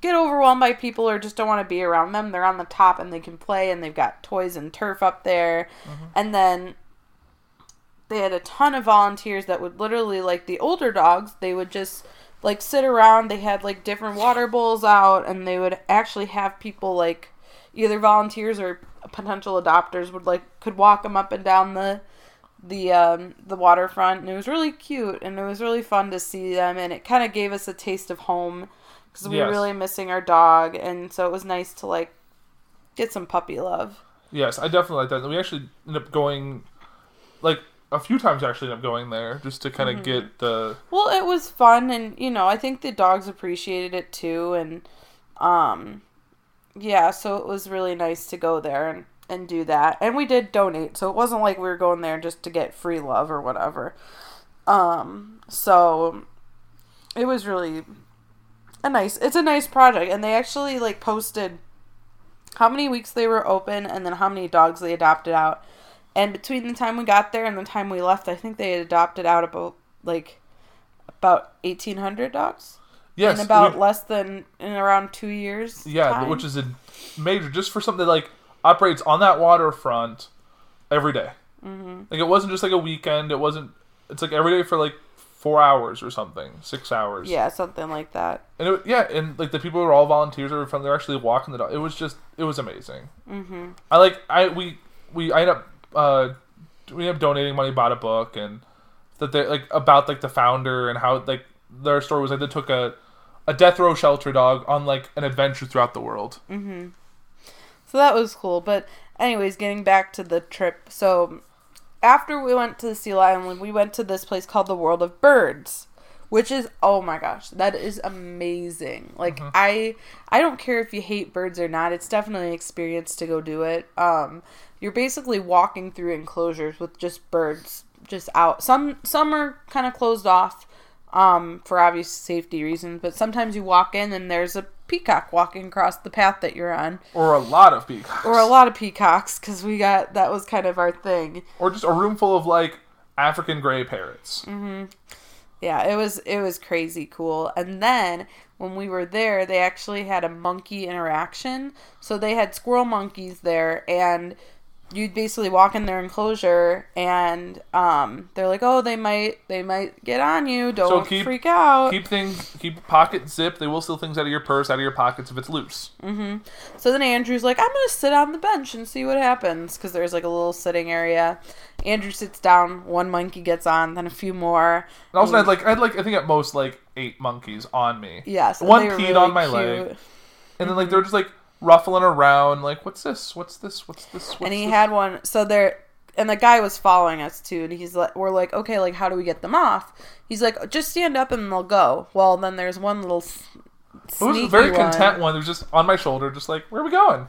get overwhelmed by people or just don't want to be around them, they're on the top and they can play and they've got toys and turf up there. Mm-hmm. And then they had a ton of volunteers that would literally like the older dogs, they would just like sit around, they had like different water bowls out and they would actually have people like either volunteers or potential adopters would like could walk them up and down the the um the waterfront and it was really cute and it was really fun to see them and it kind of gave us a taste of home because we were really missing our dog and so it was nice to like get some puppy love yes, I definitely like that. We actually ended up going, like a few times. Actually, ended up going there just to kind of get the well it was fun and you know i think the dogs appreciated it too and um yeah so it was really nice to go there and and do that. And we did donate so it wasn't like we were going there just to get free love or whatever. Um so it was really a nice it's a nice project. And they actually like posted how many weeks they were open and then how many dogs they adopted out. And between the time we got there and the time we left i think they had adopted out about like about 1800 dogs? Yes, in about less than in around two years yeah, time. which is a major just for something like operates on that waterfront every day. Mm-hmm. Like it wasn't just like a weekend. It wasn't. It's like every day for like four hours or something, six hours. yeah something like that And it, yeah, and like the people were all volunteers or from they're actually walking the dog. It was just it was amazing. Mm-hmm. I like I we we I ended up uh we ended up donating money, bought a book, and that they like about like the founder and how like their story was like they took a a death row shelter dog on like an adventure throughout the world. So that was cool. But anyways, getting back to the trip. So after we went to the Seal Island, we went to this place called the World of Birds, which is oh my gosh, that is amazing. Like I I don't care if you hate birds or not. It's definitely an experience to go do it. Um you're basically walking through enclosures with just birds just out. Some some are kind of closed off. Um, for obvious safety reasons. But sometimes you walk in and there's a peacock walking across the path that you're on, Or a lot of peacocks. or a lot of peacocks because we got that was kind of our thing. Or just a room full of like African gray parrots. Mm-hmm. Yeah, it was it was crazy cool. And then when we were there, they actually had a monkey interaction. So they had squirrel monkeys there and you'd basically walk in their enclosure and um, they're like, "Oh, they might they might get on you. Don't keep- freak out." Keep things, keep pocket zip. They will steal things out of your purse, out of your pockets if it's loose. Mm-hmm. So then Andrew's like, I'm going to sit on the bench and see what happens because there's like a little sitting area. Andrew sits down, one monkey gets on, then a few more. And also, I had like, I had like, I think at most like eight monkeys on me. Yes, one peed really on my cute. leg, and then like they're just like ruffling around, like, what's this? What's this? What's this? What's and he this? had one so there and the guy was following us too and he's like we're like okay like how do we get them off he's like just stand up and they'll go well then there's one little s- It was a very one, content one. It was just on my shoulder, just like, where are we going?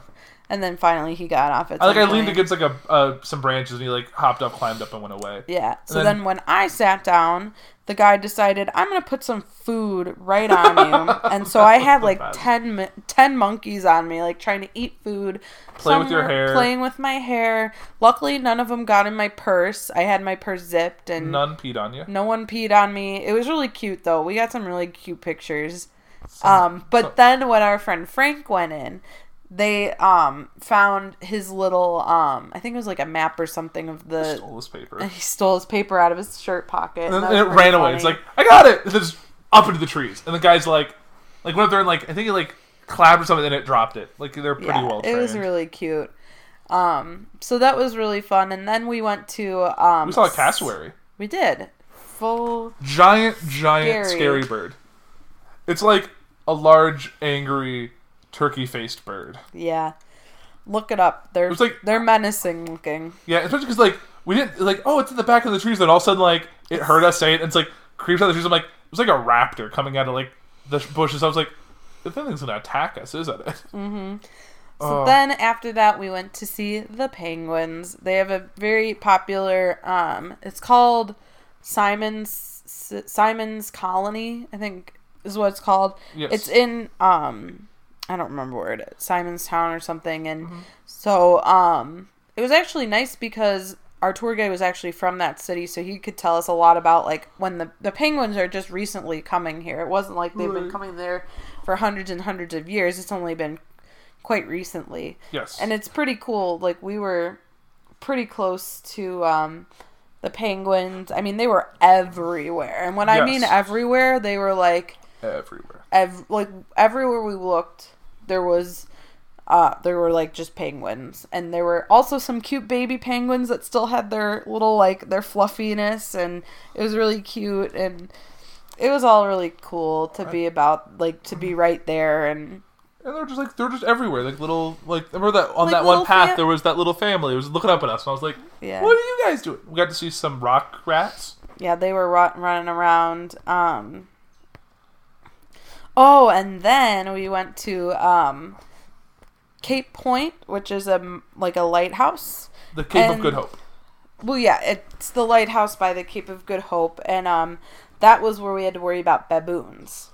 And then finally he got off at I like, I leaned point. against like a uh, some branches, and he like hopped up, climbed up, and went away. yeah so then- then, when i sat down the guy decided i'm gonna put some food right on you and so i had like Bad. 10, 10 monkeys on me like trying to eat food Play with your hair. playing with my hair luckily none of them got in my purse i had my purse zipped and None peed on you. No one peed on me. It was really cute though. We got some really cute pictures. Um, but then when our friend Frank went in, they um found his little um I think it was like a map or something of the he Stole his paper. he stole his paper out of his shirt pocket. and then that and it ran away. It's like I got it. And just up into the trees, and the guy's like, like went up there and like I think he like clapped or something, and it dropped it. Like they're pretty yeah, well it was really cute. Um, so that was really fun, and then we went to um. we saw a cassowary, We did full. giant, giant, Scary. scary bird. It's like a large, angry, turkey-faced bird. Yeah, look it up. They're was like- they're menacing looking. Yeah, especially because like we didn't like oh it's in the back of the trees. Then all of a sudden like it heard us say it. and It's like creeps out of the trees. I'm like it was like a raptor coming out of like the bushes. I was like the thing's gonna attack us, isn't it? Mm-hmm. So Oh. then after that, we went to see the penguins. They have a very popular. Um, it's called Simon's S- Simon's Colony. I think is what it's called. Yes. It's in um, I don't remember where it is, Simonstown or something. And Mm-hmm. so um, it was actually nice because our tour guide was actually from that city, so he could tell us a lot about like when the the penguins are just recently coming here. It wasn't like they've been coming there for hundreds and hundreds of years. It's only been quite recently Yes. and it's pretty cool like we were pretty close to um the penguins i mean they were everywhere and when i mean everywhere they were like everywhere. ev- like everywhere we looked there was uh there were like just penguins and there were also some cute baby penguins that still had their little like their fluffiness and it was really cute and it was all really cool to be about like to be right there and And they're just like they're just everywhere, like little like remember that on Like that one path fam- there was that little family. It was looking up at us, and I was like, Yeah. "What are you guys doing?" We got to see some rock rats. Yeah, they were ru- running around. Um, oh, and then we went to um, Cape Point, which is a like a lighthouse. The Cape of Good Hope. Well, yeah, it's the lighthouse by the Cape of Good Hope, and um, that was where we had to worry about baboons.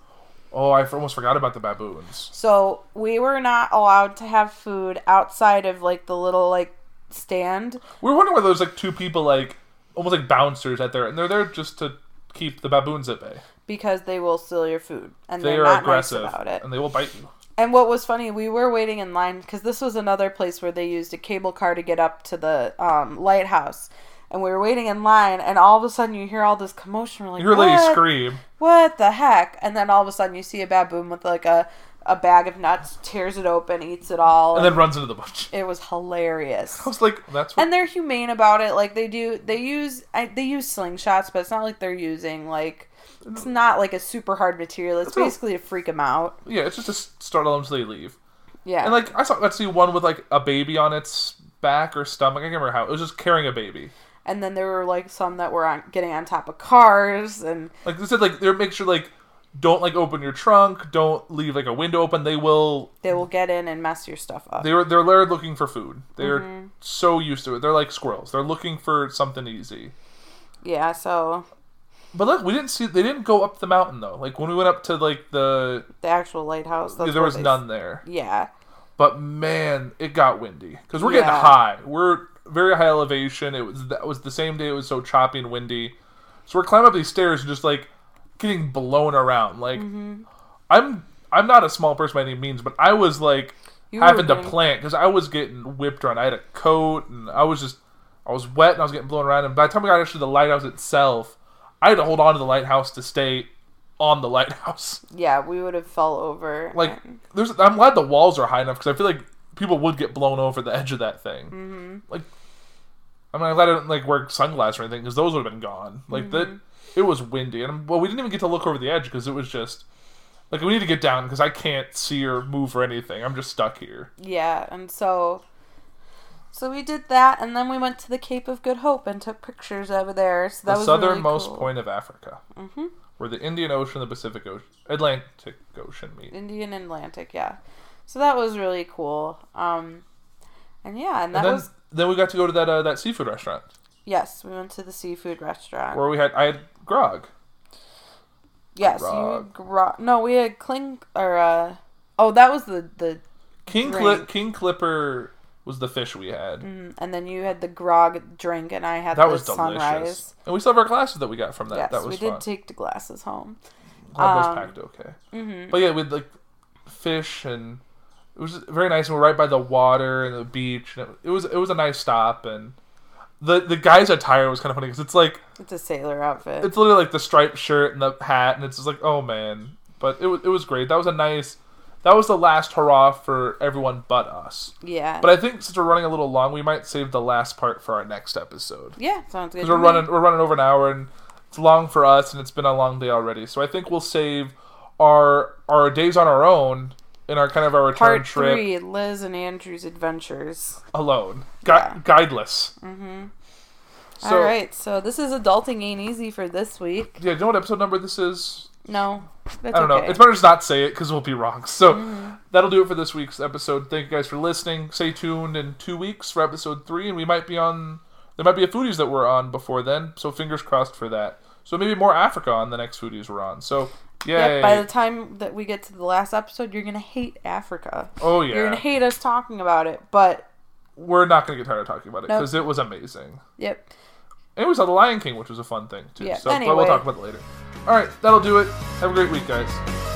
Oh, I almost forgot about the baboons. So we were not allowed to have food outside of like the little like stand We were wondering why there was like two people like almost like bouncers at there, and they're there just to keep the baboons at bay. Because they will steal your food and They they're are not aggressive nice about it. and they will bite you. And what was funny, we were waiting in line because this was another place where they used a cable car to get up to the um, lighthouse. And we were waiting in line, and all of a sudden you hear all this commotion. We're like, You hear a lady what? scream. What the heck? And then all of a sudden you see a baboon with like a, a bag of nuts, tears it open, eats it all. and then runs into the bush. it was hilarious. I was like, "That's what." And they're humane about it. Like they do, they use I, they use slingshots, but it's not like they're using like it's not like a super hard material. It's It's not- basically to freak them out. yeah, it's just to s- startle them so they leave. Yeah. And like I saw, to see one with like a baby on its back or stomach. I can't remember how. It was just carrying a baby. and then there were like some that were on getting on top of cars and Like they said, like they make sure like don't like open your trunk, don't leave like a window open. They will. they will get in and mess your stuff up. They're they're there looking for food. They're Mm-hmm. so used to it. They're like squirrels. They're looking for something easy. yeah, so But look, we didn't see. They didn't go up the mountain though. Like when we went up to like the, The actual lighthouse. There was they- none there. Yeah. But man, it got windy because we're getting Yeah. high. We're very high elevation. It was that was the same day. It was so choppy and windy. So we're climbing up these stairs and just like getting blown around. Like Mm-hmm. I'm I'm not a small person by any means, but I was like You having to getting- plant because I was getting whipped around. I had a coat and I was just I was wet and I was getting blown around. And by the time we got actually the lighthouse itself, I had to hold on to the lighthouse to stay on the lighthouse. Yeah, we would have fell over. Like and- there's I'm glad the walls are high enough because I feel like people would get blown over the edge of that thing. Mm-hmm. Like I mean, I'm glad I didn't like wear sunglasses or anything because those would have been gone. Like that, Mm-hmm. it was windy and well, we didn't even get to look over the edge because it was just like we need to get down because I can't see or move or anything. I'm just stuck here. Yeah, and so so we did that, and then we went to the Cape of Good Hope and took pictures over there. So that the was southernmost really cool. point of Africa, mm-hmm. where the Indian Ocean the Pacific Ocean, Atlantic Ocean meet. Indian Atlantic, yeah. So that was really cool. Um, and yeah, and that And then, was then we got to go to that uh, that seafood restaurant yes, we went to the seafood restaurant. where we had I had grog. yes, grog. you gro- no, we had clink or uh, oh, that was the the King Cli- King Clipper was the fish we had. and then you had the grog drink, and I had That the was delicious. sunrise. And we still have our glasses that we got from that. Yes, that was we did fun. take the glasses home. Glad those um, packed okay. But yeah, with like fish and it was very nice. And we're right by the water and the beach. And it, it was it was a nice stop. And the the guy's attire was kind of funny because it's like It's a sailor outfit. it's literally like the striped shirt and the hat, and it's just like oh man. But it was it was great. That was a nice. That was the last hurrah for everyone but us. yeah. But I think since we're running a little long, we might save the last part for our next episode. yeah, sounds good. because we're running we're running over an hour and it's long for us and it's been a long day already. So I think we'll save our our days on our own in our kind of our return Part trip three: Liz and Andrew's adventures. alone, Gu- Yeah. guideless. Mm-hmm. So, All right, so this is adulting ain't easy for this week. Yeah, do you know what episode number this is? No, that's I don't okay. know. It's better just not say it because we'll be wrong. So Mm-hmm. that'll do it for this week's episode. Thank you guys for listening. Stay tuned in two weeks for episode three, and we might be on. There might be a foodies that we're on before then, so fingers crossed for that. So maybe more Africa on the next foodies we're on. So yeah, by the time that we get to the last episode, you're gonna hate Africa. oh yeah, You're gonna hate us talking about it, but we're not gonna get tired of talking about it Nope. because it was amazing. yep. And we saw the Lion King, which was a fun thing too. Yeah, so but anyway. we'll talk about it later. All right, that'll do it. Have a great week, guys.